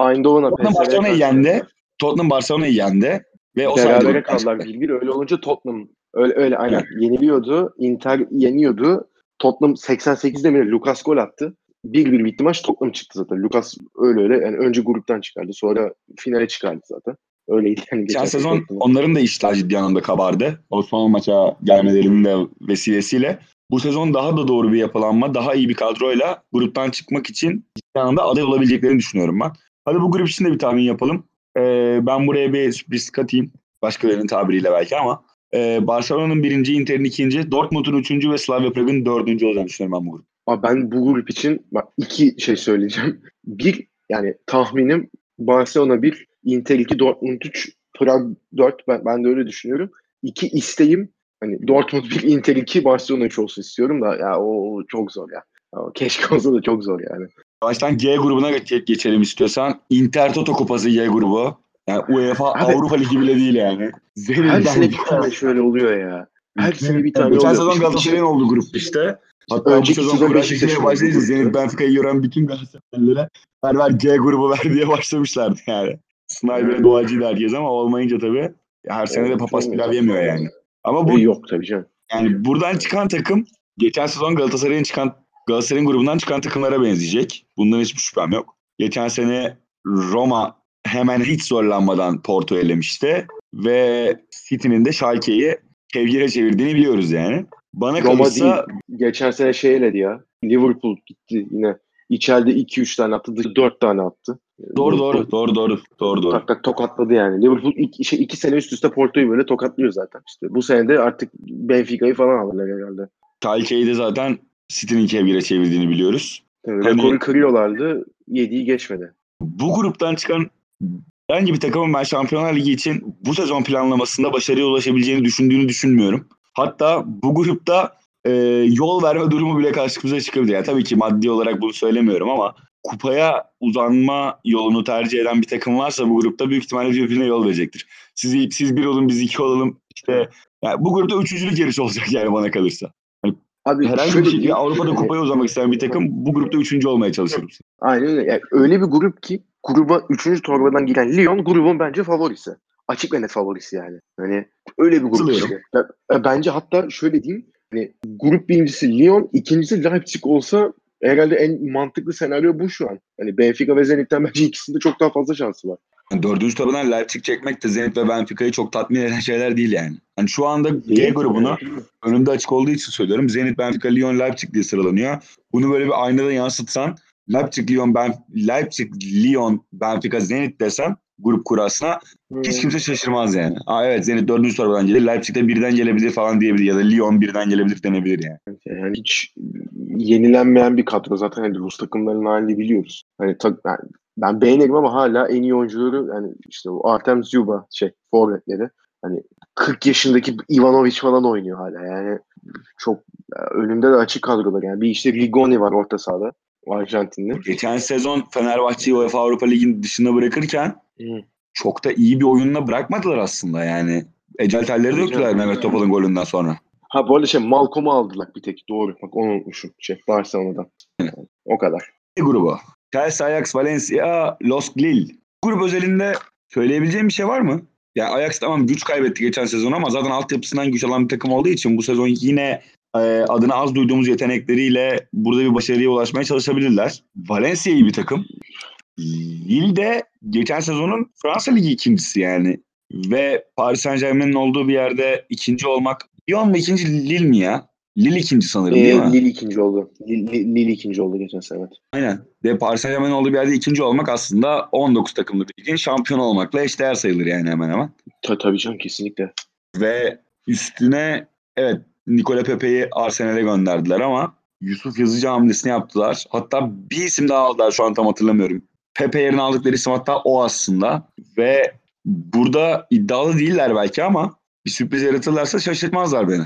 Eindhoven'a Tottenham Barcelona'yı yendi. Tottenham Barcelona'yı yendi. Ve o Berabere kaldılar çıktı. 1-1. Öyle olunca Tottenham öyle öyle aynen yeniliyordu. Inter yeniyordu. Tottenham 88'de mi? Lucas gol attı. 1-1 bitti maç Tottenham çıktı zaten. Lucas öyle öyle yani önce gruptan çıkardı. Sonra finale çıkardı zaten. Öyleydi yani Geçen sezon Tottenham. onların da işler ciddi anlamda kabardı. O son maça gelmelerinin de vesilesiyle. Bu sezon daha da doğru bir yapılanma, daha iyi bir kadroyla gruptan çıkmak için ciddi anlamda aday olabileceklerini düşünüyorum ben. Hadi bu grup için de bir tahmin yapalım. Ee, ben buraya bir sürpriz katayım. Başkalarının tabiriyle belki ama. Ee, Barcelona'nın birinci, Inter'in ikinci, Dortmund'un üçüncü ve Slavia Prag'ın dördüncü olacağını düşünüyorum ben bu grup. Abi ben bu grup için bak iki şey söyleyeceğim. Bir yani tahminim Barcelona 1, Inter 2, Dortmund 3, Prag 4. Ben, ben de öyle düşünüyorum. İki isteğim hani Dortmund 1, Inter 2, Barcelona 3 olsun istiyorum da ya o, çok zor ya. Ya Keşke *laughs* olsa da çok zor yani. Baştan G grubuna geç- geçelim istiyorsan. Inter Toto Kupası G grubu. Yani UEFA Abi- Avrupa Ligi bile değil yani. Her sene bir tane şöyle oluyor ya. Her sene bir tane Geçen sezon Galatasaray'ın olduğu grup işte. Hatta Önceki bu sezon olduğu başlayınca. Zenit Benfica'yı gören bütün Galatasaraylılara ver ver G grubu ver diye başlamışlardı yani. Snyder'e Evet. duacıydı herkes ama olmayınca tabii her sene de papaz pilav yemiyor yani. Ama bu Yok tabii canım. yani buradan çıkan takım geçen sezon Galatasaray'ın çıkan Galatasaray'ın grubundan çıkan takımlara benzeyecek. Bundan hiçbir şüphem yok. Geçen sene Roma hemen hiç zorlanmadan Porto elemişti ve City'nin de Schalke'yi kevgire çevirdiğini biliyoruz yani. Bana Roma kalırsa Geçen sene şey eledi ya. Liverpool gitti yine. İçeride 2-3 tane attı. Dışarı 4 tane attı. Doğru doğru doğru doğru doğru doğru. Tak tak tokatladı yani. Liverpool ilk, şey, iki sene üst üste Porto'yu böyle tokatlıyor zaten. İşte bu sene de artık Benfica'yı falan alırlar herhalde. Schalke'yi de zaten City'nin kevgire çevirdiğini biliyoruz. Tabii Hani- Rekoru kırıyorlardı. 7'yi geçmedi. bu gruptan çıkan herhangi bir takımın ben Şampiyonlar Ligi için bu sezon planlamasında başarıya ulaşabileceğini düşündüğünü düşünmüyorum. Hatta bu grupta e, yol verme durumu bile karşımıza çıkabilir. Yani tabii ki maddi olarak bunu söylemiyorum ama kupaya uzanma yolunu tercih eden bir takım varsa bu grupta büyük ihtimalle birbirine yol verecektir. Siz, siz bir olun biz iki olalım. İşte yani bu grupta üçüncülük yarışı olacak yani bana kalırsa. Abi Herhangi bir şöyle şekilde diyeyim, Avrupa'da hani- kupaya uzanmak isteyen bir takım bu grupta üçüncü olmaya çalışır. Aynen öyle. Yani öyle bir grup ki gruba 3. torbadan giren Lyon grubun bence favorisi. Açık ve net favorisi yani. Hani öyle bir grup işte. Bence hatta şöyle diyeyim. Hani grup birincisi Lyon, ikincisi Leipzig olsa herhalde en mantıklı senaryo bu şu an. Hani Benfica ve Zenit'ten bence ikisinde çok daha fazla şansı var. Yani dördüncü tabadan Leipzig çekmek de Zenit ve Benfica'yı çok tatmin eden şeyler değil yani. Yani şu anda G grubunu önümde açık olduğu için söylüyorum. Zenit, Benfica, Lyon, Leipzig diye sıralanıyor. Bunu böyle bir aynada yansıtsan Leipzig, Lyon, ben Leipzig, Lyon, Benfica, Zenit desem grup kurasına hiç kimse şaşırmaz yani. Aa evet Zenit dördüncü sorudan gelir. Leipzig de birden gelebilir falan diyebilir ya da Lyon birden gelebilir denebilir yani. Yani hiç yenilenmeyen bir kadro. Zaten hani Rus takımlarının halini biliyoruz. Hani ta- ben, ben beğenirim ama hala en iyi oyuncuları yani işte o Artem Zuba şey forvetleri. Hani 40 yaşındaki Ivanovic falan oynuyor hala yani. Çok önünde de açık kadrolar yani. Bir işte Rigoni var orta sahada. Arjantinli. Geçen sezon Fenerbahçe'yi UEFA Avrupa Ligi'nin dışında bırakırken Hı. çok da iyi bir oyunla bırakmadılar aslında yani. Ecel telleri döktüler. Mehmet Topal'ın golünden sonra. Ha bu arada şey Malcolm'u aldılar bir tek. Doğru. Bak onu unutmuşum. Şey Barcelona'dan. O kadar. E grubu. Chelsea, Ajax, Valencia, Los Lille. Grup özelinde söyleyebileceğim bir şey var mı? Yani Ajax tamam güç kaybetti geçen sezon ama zaten altyapısından güç alan bir takım olduğu için bu sezon yine e, adını az duyduğumuz yetenekleriyle burada bir başarıya ulaşmaya çalışabilirler. Valencia iyi bir takım. Lille de geçen sezonun Fransa Ligi ikincisi yani. Ve Paris Saint Germain'in olduğu bir yerde ikinci olmak. Lyon mu ikinci Lille mi ya? Lille ikinci sanırım değil Ee, mi? Lille ikinci oldu. Lille, Lille ikinci oldu geçen sene. Evet. Aynen. Ve Paris Saint Germain'in olduğu bir yerde ikinci olmak aslında 19 takımlı ligin şampiyon olmakla eşdeğer sayılır yani hemen hemen. Ta, tabii canım kesinlikle. Ve üstüne evet Nikola Pepe'yi Arsenal'e gönderdiler ama Yusuf Yazıcı hamlesini yaptılar. Hatta bir isim daha aldılar şu an tam hatırlamıyorum. Pepe yerine aldıkları isim hatta o aslında. Ve burada iddialı değiller belki ama bir sürpriz yaratırlarsa şaşırtmazlar beni.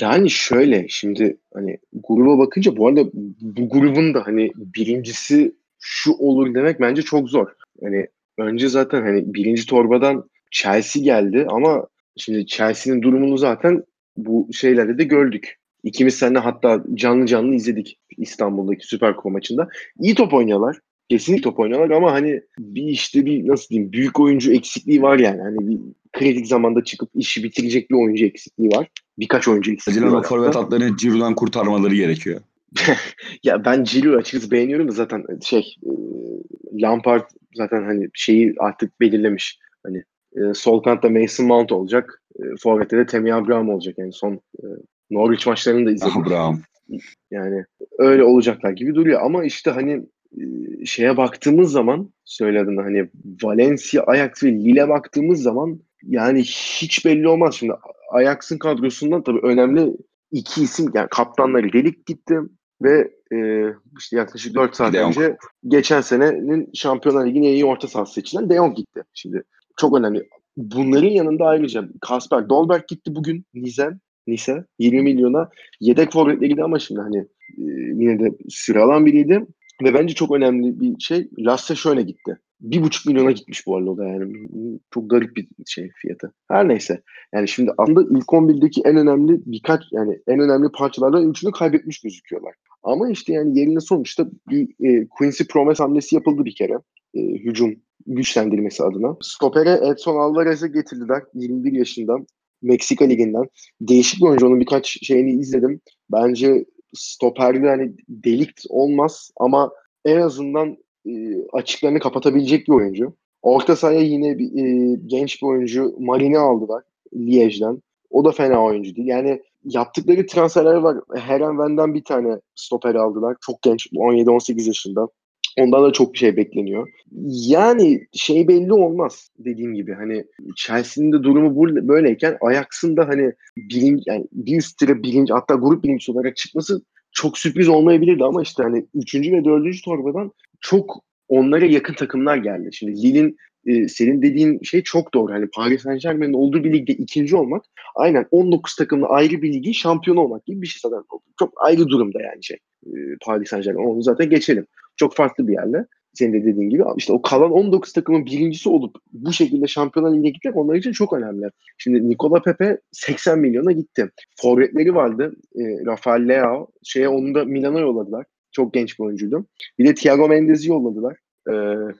Yani şöyle şimdi hani gruba bakınca bu arada bu grubun da hani birincisi şu olur demek bence çok zor. Hani önce zaten hani birinci torbadan Chelsea geldi ama şimdi Chelsea'nin durumunu zaten bu şeylerde de gördük. İkimiz seninle hatta canlı canlı izledik İstanbul'daki Süper Kupa maçında. İyi top oynuyorlar. Kesinlikle top oynuyorlar ama hani bir işte bir nasıl diyeyim büyük oyuncu eksikliği var yani. Hani bir kritik zamanda çıkıp işi bitirecek bir oyuncu eksikliği var. Birkaç oyuncu eksikliği Acilen o var. forvet hatta. hatlarını Ciro'dan kurtarmaları gerekiyor. *laughs* Ya ben Giroud'u açıkçası beğeniyorum da zaten şey e, Lampard zaten hani şeyi artık belirlemiş. Hani e, sol kanatta Mason Mount olacak. E, Forvet'te de Tammy Abraham olacak. Yani son e, Norwich maçlarını da izledim. Abraham. Yani öyle olacaklar gibi duruyor. Ama işte hani e, şeye baktığımız zaman söyledim hani Valencia, Ajax ve Lille baktığımız zaman yani hiç belli olmaz. Şimdi Ajax'ın kadrosundan tabii önemli iki isim yani kaptanları Delik gitti ve e, işte yaklaşık 4 saat De Jong. önce geçen senenin Şampiyonlar Ligi'nin en iyi orta sahası seçilen De Jong gitti. Şimdi çok önemli. Bunların yanında ayrıca Kasper Dolberg gitti bugün Nice'en. Nice 20 milyona yedek forvetleriydi ama şimdi hani e, yine de süre alan biriydi. Ve bence çok önemli bir şey Lasse şöyle gitti. Bir buçuk milyona gitmiş bu arada o da yani. Çok garip bir şey fiyatı. Her neyse. Yani şimdi aslında ilk 11'deki en önemli birkaç yani en önemli parçalardan üçünü kaybetmiş gözüküyorlar. Ama işte yani yerine sonuçta bir e, Quincy Promes hamlesi yapıldı bir kere. E, hücum güçlendirmesi adına. Stopere Edson Alvarez'e getirdiler 21 yaşından. Meksika Ligi'nden. Değişik bir oyuncu. Onun birkaç şeyini izledim. Bence stoperde hani delikt olmaz ama en azından e, açıklarını kapatabilecek bir oyuncu. Orta sahaya yine bir, e, genç bir oyuncu Marin'i aldılar Liège'den. O da fena oyuncu değil. Yani yaptıkları transferler var. Heren Ven'den bir tane stoper aldılar. Çok genç 17-18 yaşında. Ondan da çok bir şey bekleniyor. Yani şey belli olmaz dediğim gibi. Hani Chelsea'nin de durumu böyleyken Ajax'ın da hani birinci, yani bir üst sıra birinci hatta grup birincisi olarak çıkması çok sürpriz olmayabilirdi ama işte hani üçüncü ve dördüncü torbadan çok onlara yakın takımlar geldi. Şimdi Lille'in e, senin dediğin şey çok doğru. Hani Paris Saint Germain'in olduğu bir ligde ikinci olmak aynen 19 takımlı ayrı bir ligin şampiyonu olmak gibi bir şey zaten. Çok ayrı durumda yani şey. E, Paris Saint Germain. Onu zaten geçelim. Çok farklı bir yerde. Senin de dediğin gibi işte o kalan 19 takımın birincisi olup bu şekilde Şampiyonlar Ligi'ne gitmek onlar için çok önemli. Şimdi Nikola Pepe 80 milyona gitti. Forvetleri vardı. E, Rafael Leao. Şeye onu da Milan'a yolladılar. Çok genç bir oyuncuydu. Bir de Thiago Mendes'i yolladılar. E,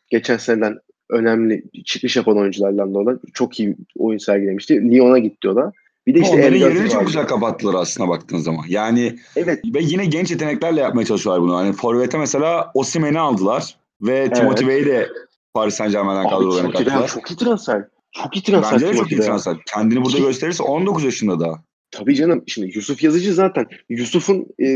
geçen seneden önemli çıkış yapan oyunculardan da çok iyi oyun sergilemişti. Lyon'a gitti o da. Bir de işte Onların yerini çok güzel kapattılar aslında baktığın zaman. Yani Evet. ve yine genç yeteneklerle yapmaya çalışıyorlar bunu. Hani Forvet'e mesela Osimhen'i aldılar ve Timothy Weah'i de Paris Saint Germain'den kadrolarına kattılar. çok iyi transfer. Çok iyi transfer. Bence de çok iyi transfer. Kendini burada gösterirse 19 yaşında daha. Tabii canım. Şimdi Yusuf Yazıcı zaten Yusuf'un e,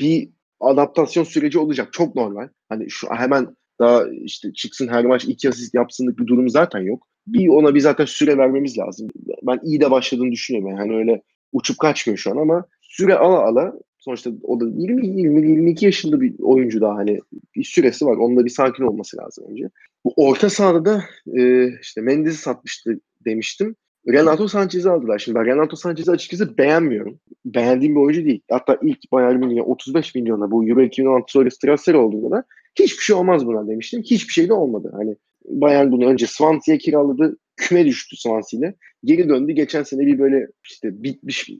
bir adaptasyon süreci olacak. Çok normal. Hani şu hemen daha işte çıksın her maç iki asist yapsınlık bir durum zaten yok. Bir ona bir zaten süre vermemiz lazım. Ben iyi de başladığını düşünüyorum. Yani hani öyle uçup kaçmıyor şu an ama süre ala ala sonuçta o da 20 20 22 yaşında bir oyuncu daha hani bir süresi var. Onunla bir sakin olması lazım önce. Bu orta sahada da e, işte Mendes'i satmıştı demiştim. Renato Sanchez'i aldılar. Şimdi ben Renato Sanchez'i açıkçası beğenmiyorum. Beğendiğim bir oyuncu değil. Hatta ilk Bayern Münih'e 35 milyona bu Euro 2016 sonrası transfer olduğunda da hiçbir şey olmaz buna demiştim. Hiçbir şey de olmadı. Hani Bayern bunu önce Swansea'ya kiraladı. Küme düştü Swansea'yle. Geri döndü. Geçen sene bir böyle işte bitmiş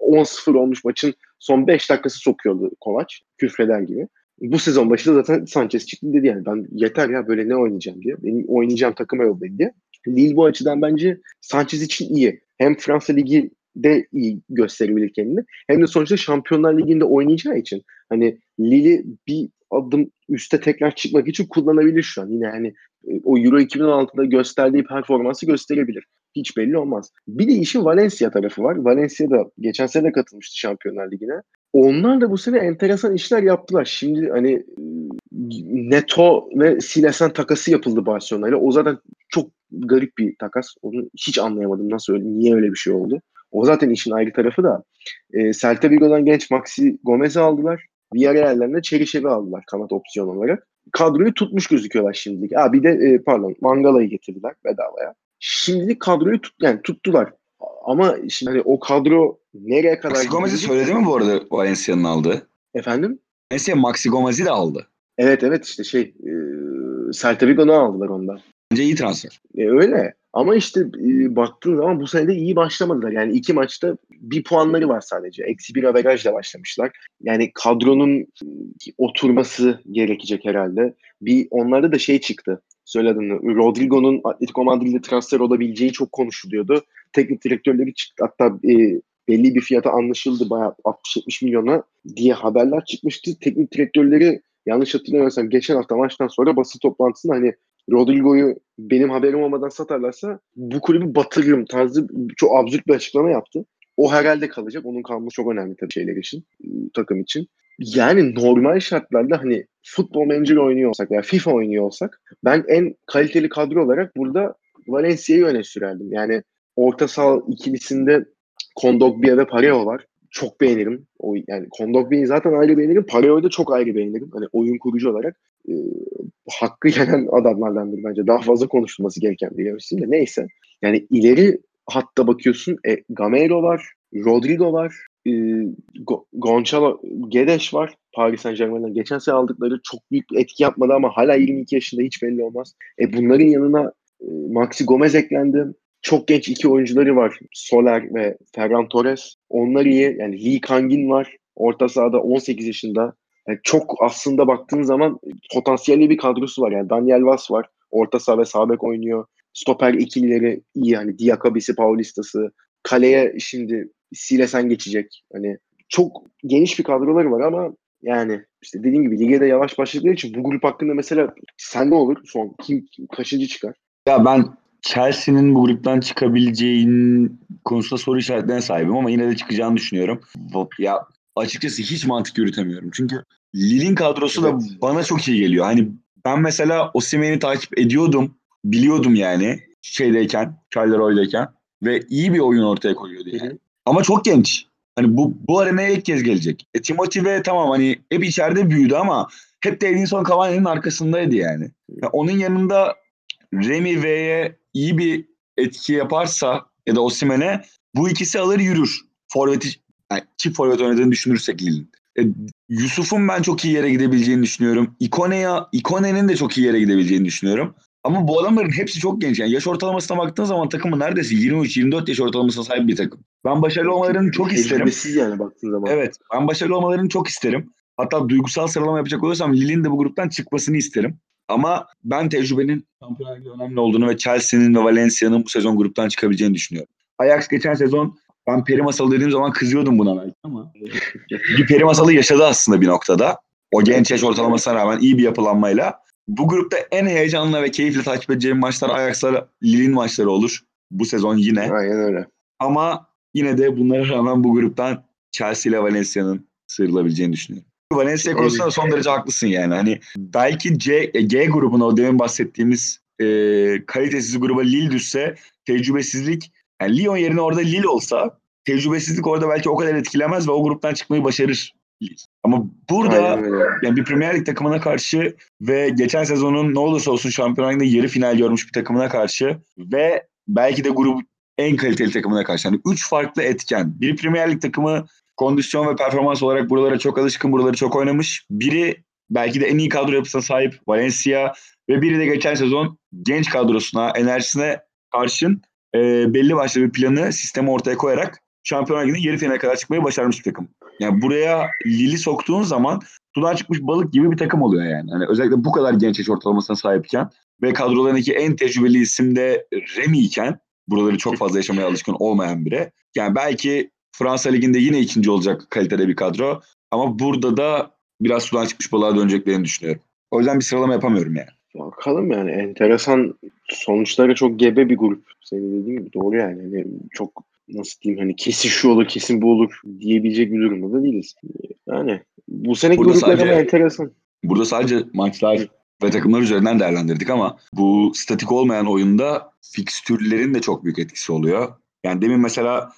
10-0 olmuş maçın son 5 dakikası sokuyordu Kovac. Küfreder gibi. Bu sezon başında zaten Sanchez çıktı dedi yani ben yeter ya böyle ne oynayacağım diye. Benim oynayacağım takıma dedi diye. Lille bu açıdan bence Sanchez için iyi. Hem Fransa Ligi de iyi gösterebilir kendini. Hem de sonuçta Şampiyonlar Ligi'nde oynayacağı için hani Lille'i bir adım üste tekrar çıkmak için kullanabilir şu an. Yine hani o Euro 2016'da gösterdiği performansı gösterebilir. Hiç belli olmaz. Bir de işin Valencia tarafı var. Valencia da geçen sene katılmıştı Şampiyonlar Ligi'ne. Onlar da bu sene enteresan işler yaptılar. Şimdi hani e, Neto ve Silesen takası yapıldı Barcelona'yla. O zaten çok garip bir takas. Onu hiç anlayamadım nasıl öyle, niye öyle bir şey oldu. O zaten işin ayrı tarafı da. E, Celta Vigo'dan genç Maxi Gomez'i aldılar. Villarreal'den de Çerişev'i aldılar kanat opsiyon olarak. Kadroyu tutmuş gözüküyorlar şimdilik. Ha bir de e, pardon Mangala'yı getirdiler bedavaya. Şimdilik kadroyu tut, yani tuttular. Ama şimdi hani o kadro nereye kadar Maxi Gomez'i söyledi mi bu arada Valencia'nın aldığı? Efendim? Valencia Maxi Gomez'i de aldı. Evet evet işte şey e, Celta Vigo'nu aldılar ondan. Bence iyi transfer. E, öyle. Ama işte e, baktığın zaman bu sene de iyi başlamadılar. Yani iki maçta bir puanları var sadece. Eksi bir averajla başlamışlar. Yani kadronun e, oturması gerekecek herhalde. Bir onlarda da şey çıktı. Söyledin Rodrigo'nun Atletico Madrid'e transfer olabileceği çok konuşuluyordu. Teknik direktörleri çıktı. Hatta e, belli bir fiyata anlaşıldı bayağı 60-70 milyona diye haberler çıkmıştı. Teknik direktörleri yanlış hatırlamıyorsam geçen hafta maçtan sonra basın toplantısında hani Rodrigo'yu benim haberim olmadan satarlarsa bu kulübü batırırım tarzı çok absürt bir açıklama yaptı. O herhalde kalacak. Onun kalması çok önemli tabii şeyler için, takım için. Yani normal şartlarda hani futbol manager oynuyor olsak veya FIFA oynuyor olsak ben en kaliteli kadro olarak burada Valencia'yı öne sürerdim. Yani orta saha ikilisinde Kondogbia ve Pareo var. Çok beğenirim. O, yani Kondogbia'yı zaten ayrı beğenirim. Pareo'yu da çok ayrı beğenirim. Hani oyun kurucu olarak e, hakkı yenen adamlardandır bence. Daha fazla konuşulması gereken bir yarışsın da neyse. Yani ileri hatta bakıyorsun e, Gamero var, Rodrigo var, e, Go- Gonçalo Gedeş var. Paris Saint Germain'den geçen sene aldıkları çok büyük etki yapmadı ama hala 22 yaşında hiç belli olmaz. E, bunların yanına e, Maxi Gomez eklendi. Çok genç iki oyuncuları var. Soler ve Ferran Torres. Onlar iyi. Yani Lee Kangin var. Orta sahada 18 yaşında. Yani çok aslında baktığın zaman potansiyelli bir kadrosu var. Yani Daniel Vaz var. Orta saha ve sağ oynuyor. Stoper ikilileri iyi yani Diakabisi, Paulista'sı. Kaleye şimdi Silesen geçecek. Hani çok geniş bir kadroları var ama yani işte dediğim gibi lige de yavaş başladığı için bu grup hakkında mesela sen ne olur? Son kim, kim kaçıncı çıkar? Ya ben Chelsea'nin bu gruptan çıkabileceğin konusunda soru işaretlerine sahibim ama yine de çıkacağını düşünüyorum. Ya açıkçası hiç mantık yürütemiyorum. Çünkü Lille'in kadrosu da Evet. bana çok iyi geliyor. Hani ben mesela Osimhen'i takip ediyordum. Biliyordum yani şeydeyken, Charleroi ve iyi bir oyun ortaya koyuyordu yani. Ama çok genç. Hani bu bu arenaya ilk kez gelecek. E, Timothy ve tamam hani hep içeride büyüdü ama hep de Edinson Cavani'nin arkasındaydı yani. Ya onun yanında Remy V'ye iyi bir etki yaparsa ya da Osimhen'e bu ikisi alır yürür. Forveti, yani çift forvet oynadığını düşünürsek Lille'in. E, Yusuf'un ben çok iyi yere gidebileceğini düşünüyorum. Ikone'ye, Ikone'nin de çok iyi yere gidebileceğini düşünüyorum. Ama bu adamların hepsi çok genç. Yani yaş ortalamasına baktığın zaman takımın neredeyse 23-24 yaş ortalamasına sahip bir takım. Ben başarılı olmalarını çok isterim. Tecrübesiz yani baktığın zaman. Evet. Ben başarılı olmalarını çok isterim. Hatta duygusal sıralama yapacak olursam Lille'in de bu gruptan çıkmasını isterim. Ama ben tecrübenin Şampiyonlar önemli olduğunu ve Chelsea'nin ve Valencia'nın bu sezon gruptan çıkabileceğini düşünüyorum. Ajax geçen sezon ben peri masalı dediğim zaman kızıyordum buna belki ama bir peri masalı yaşadı aslında bir noktada. O genç yaş ortalamasına rağmen iyi bir yapılanmayla bu grupta en heyecanlı ve keyifli takip edeceğim maçlar Ajax'la Lille'in maçları olur. Bu sezon yine. Aynen öyle. Ama yine de bunlara rağmen bu gruptan Chelsea ile Valencia'nın sıyrılabileceğini düşünüyorum. Valencia konusunda son derece haklısın yani. Hani belki C, G grubuna o demin bahsettiğimiz e, kalitesiz gruba Lille düşse tecrübesizlik yani Lyon yerine orada Lille olsa tecrübesizlik orada belki o kadar etkilemez ve o gruptan çıkmayı başarır. Ama burada yani bir Premier Lig takımına karşı ve geçen sezonun ne olursa olsun Şampiyonlar Ligi'nde yarı final görmüş bir takımına karşı ve belki de grup en kaliteli takımına karşı. Yani üç farklı etken. Bir Premier Lig takımı kondisyon ve performans olarak buralara çok alışkın, buraları çok oynamış. Biri belki de en iyi kadro yapısına sahip Valencia ve biri de geçen sezon genç kadrosuna, enerjisine karşın e, belli başlı bir planı, sistemi ortaya koyarak Şampiyonlar Ligi'nin yarı finaline kadar çıkmayı başarmış bir takım. Yani buraya Lili soktuğun zaman sudan çıkmış balık gibi bir takım oluyor yani. Hani özellikle bu kadar genç yaş ortalamasına sahipken ve kadrolarındaki en tecrübeli isim de Remy iken buraları çok fazla yaşamaya alışkın olmayan biri. Yani belki Fransa Ligi'nde yine ikinci olacak kalitede bir kadro ama burada da biraz sudan çıkmış balığa döneceklerini düşünüyorum. O yüzden bir sıralama yapamıyorum yani. Bakalım yani enteresan sonuçları çok gebe bir grup. Senin dediğin gibi doğru yani. yani çok nasıl diyeyim hani kesin şu olur kesin bu olur diyebilecek bir durumda da değiliz. Yani bu Burada gruplar sadece- ama enteresan. Burada sadece maçlar ve takımlar üzerinden değerlendirdik ama bu statik olmayan oyunda fikstürlerin de çok büyük etkisi oluyor. Yani demin mesela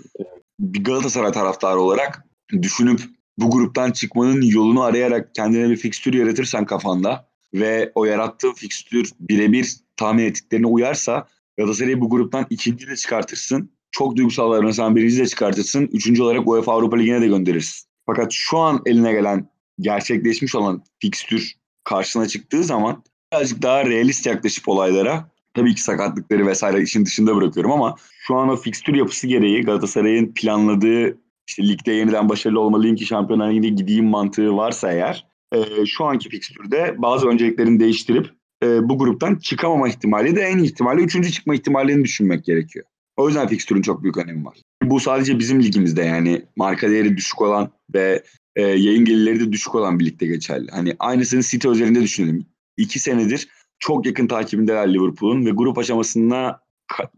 bir Galatasaray taraftarı olarak düşünüp bu gruptan çıkmanın yolunu arayarak kendine bir fikstür yaratırsan kafanda ve o yarattığın fikstür birebir tahmin ettiklerine uyarsa Galatasaray'ı bu gruptan ikinci de çıkartırsın. Çok duygusal davranırsan birinci de çıkartırsın. Üçüncü olarak UEFA Avrupa Ligi'ne de gönderirsin. Fakat şu an eline gelen gerçekleşmiş olan fikstür karşına çıktığı zaman birazcık daha realist yaklaşıp olaylara tabii ki sakatlıkları vesaire işin dışında bırakıyorum ama şu an o fikstür yapısı gereği Galatasaray'ın planladığı işte ligde yeniden başarılı olmalıyım ki Şampiyonlar Ligi'ne gideyim mantığı varsa eğer e, şu anki fikstürde bazı önceliklerini değiştirip e, bu gruptan çıkamama ihtimali de en ihtimali üçüncü çıkma ihtimalini düşünmek gerekiyor. O yüzden fikstürün çok büyük önemi var. Bu sadece bizim ligimizde yani marka değeri düşük olan ve e, yayın gelirleri de düşük olan bir ligde geçerli. Hani aynısını City özelinde düşünelim. İki senedir çok yakın takibindeler Liverpool'un ve grup aşamasına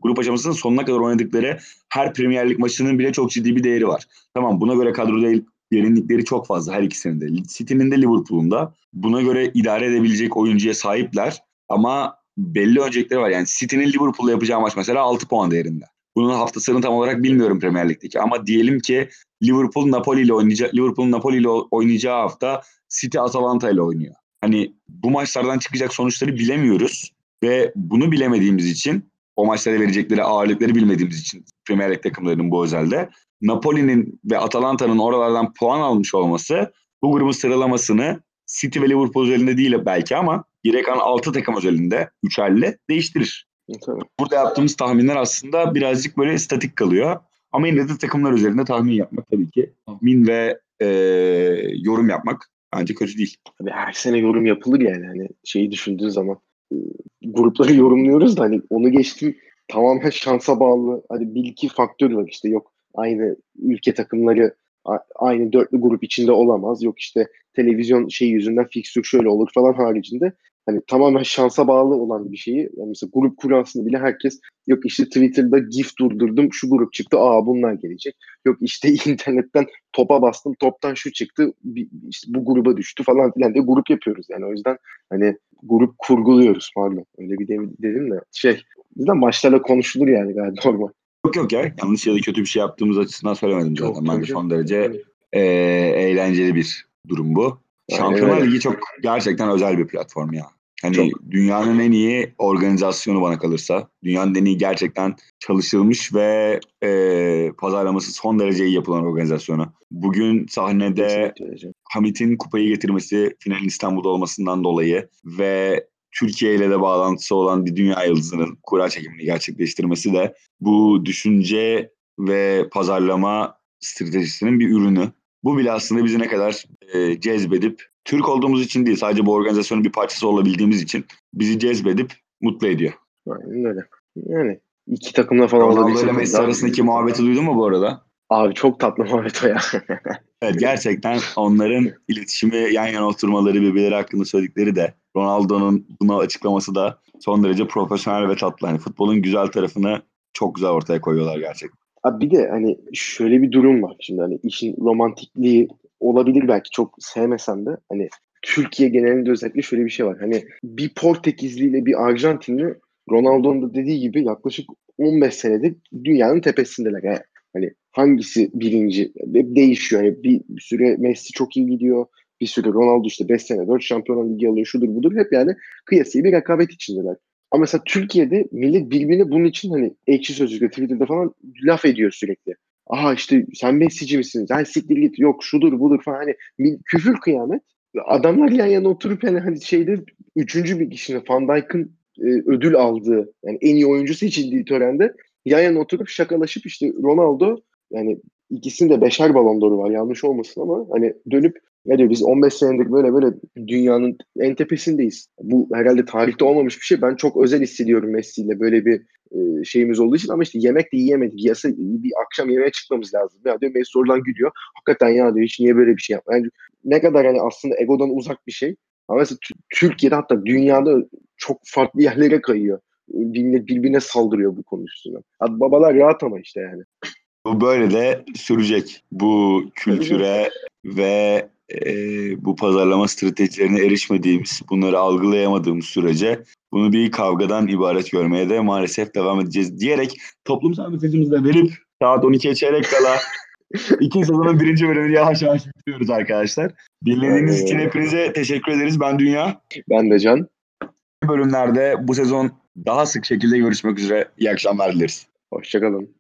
grup aşamasının sonuna kadar oynadıkları her Premier Lig maçının bile çok ciddi bir değeri var. Tamam buna göre kadro değil derinlikleri çok fazla her ikisinin de. City'nin de Liverpool'un da. Buna göre idare edebilecek oyuncuya sahipler ama belli öncelikleri var. Yani City'nin Liverpool'la yapacağı maç mesela 6 puan değerinde. Bunun haftasını tam olarak bilmiyorum Premier Lig'deki ama diyelim ki Liverpool Napoli ile oynayacak Liverpool Napoli ile oynayacağı hafta City Atalanta ile oynuyor. Hani bu maçlardan çıkacak sonuçları bilemiyoruz ve bunu bilemediğimiz için o maçlara verecekleri ağırlıkları bilmediğimiz için Premier Lig takımlarının bu özelde Napoli'nin ve Atalanta'nın oralardan puan almış olması bu grubun sıralamasını City ve Liverpool özelinde değil belki ama geri kalan 6 takım özelinde üçerli değiştirir. Tabii. Burada yaptığımız tahminler aslında birazcık böyle statik kalıyor. Ama yine de takımlar üzerinde tahmin yapmak tabii ki. Tahmin ve e, yorum yapmak bence kötü değil. Tabii her sene yorum yapılır yani hani şeyi düşündüğün zaman e, grupları yorumluyoruz da hani onu geçtim tamamen şansa bağlı. Hani bir iki faktör var işte yok aynı ülke takımları aynı dörtlü grup içinde olamaz. Yok işte televizyon şey yüzünden fikstür şöyle olur falan haricinde hani tamamen şansa bağlı olan bir şeyi yani mesela grup kurasını bile herkes yok işte Twitter'da gif durdurdum şu grup çıktı aa bunlar gelecek. Yok işte *laughs* internetten topa bastım toptan şu çıktı işte bu gruba düştü falan filan diye grup yapıyoruz yani o yüzden hani grup kurguluyoruz pardon öyle bir de- dedim de şey bizden maçlarla konuşulur yani gayet normal. Yok yok ya yanlış ya da kötü bir şey yaptığımız açısından söylemedim Yok, zaten. Bence son derece e, eğlenceli bir durum bu. Aynen Şampiyonlar öyle. Ligi çok gerçekten özel bir platform ya. Hani Çok. dünyanın en iyi organizasyonu bana kalırsa. Dünyanın en iyi gerçekten çalışılmış ve e, pazarlaması son derece iyi yapılan organizasyonu. Bugün sahnede. Hamit'in kupayı getirmesi finalin İstanbul'da olmasından dolayı ve Türkiye ile de bağlantısı olan bir dünya yıldızının kura çekimini gerçekleştirmesi de bu düşünce ve pazarlama stratejisinin bir ürünü. Bu bile aslında bizi ne kadar e, cezbedip Türk olduğumuz için değil sadece bu organizasyonun bir parçası olabildiğimiz için bizi cezbedip mutlu ediyor. Aynen öyle. Yani iki takımla falan Ronaldo ile Messi arasındaki muhabbeti duydun mu bu arada? Abi çok tatlı muhabbet o ya. Evet gerçekten onların iletişimi yan yana oturmaları birbirleri hakkında söyledikleri de Ronaldo'nun bunu açıklaması da son derece profesyonel ve tatlı. Hani futbolun güzel tarafını çok güzel ortaya koyuyorlar gerçekten. Abi bir de hani şöyle bir durum var şimdi hani işin romantikliği olabilir belki çok sevmesem de hani Türkiye genelinde özellikle şöyle bir şey var. Hani bir Portekizli ile bir Arjantinli Ronaldo'nun da dediği gibi yaklaşık 15 senedir dünyanın tepesindeler. Yani hani hangisi birinci değişiyor. Yani bir, bir süre Messi çok iyi gidiyor. Bir süre Ronaldo işte 5 sene 4 şampiyonlar ligi alıyor şudur budur. Hep yani kıyasi bir rekabet içindeler. Ama mesela Türkiye'de millet birbirine bunun için hani ekşi sözlükte Twitter'da falan laf ediyor sürekli. Aha işte sen Messi'ci misin? Sen siktir git. Yok şudur budur falan. Hani küfür kıyamet. Adamlar yan yana oturup yani hani şeyde üçüncü bir kişinin Van Dijk'ın e, ödül aldığı yani en iyi oyuncu seçildiği törende yan yana oturup şakalaşıp işte Ronaldo yani ikisinde de beşer balon doğru var yanlış olmasın ama hani dönüp ne diyor biz 15 senedir böyle böyle dünyanın en tepesindeyiz. Bu herhalde tarihte olmamış bir şey. Ben çok özel hissediyorum Messi ile böyle bir e, şeyimiz olduğu için ama işte yemek de yiyemedik. Yasa bir akşam yemeğe çıkmamız lazım. Ya diyor Messi oradan gülüyor. Hakikaten ya diyor hiç niye böyle bir şey yapma. Yani ne kadar hani aslında egodan uzak bir şey. Ama mesela Tü- Türkiye'de hatta dünyada çok farklı yerlere kayıyor. Birbirine, birbirine saldırıyor bu konu üstüne. Babalar rahat ama işte yani. Bu böyle de sürecek. Bu kültüre ve e, bu pazarlama stratejilerine erişmediğimiz, bunları algılayamadığımız sürece bunu bir kavgadan ibaret görmeye de maalesef devam edeceğiz diyerek toplumsal mesajımızı da verip saat 12'ye çeyrek kala *laughs* ikinci sezonun birinci bölümünü yavaş yavaş bitiriyoruz arkadaşlar. Dinlediğiniz için hepinize teşekkür ederiz. Ben Dünya. Ben de Can. bölümlerde bu sezon daha sık şekilde görüşmek üzere. İyi akşamlar dileriz. Hoşçakalın.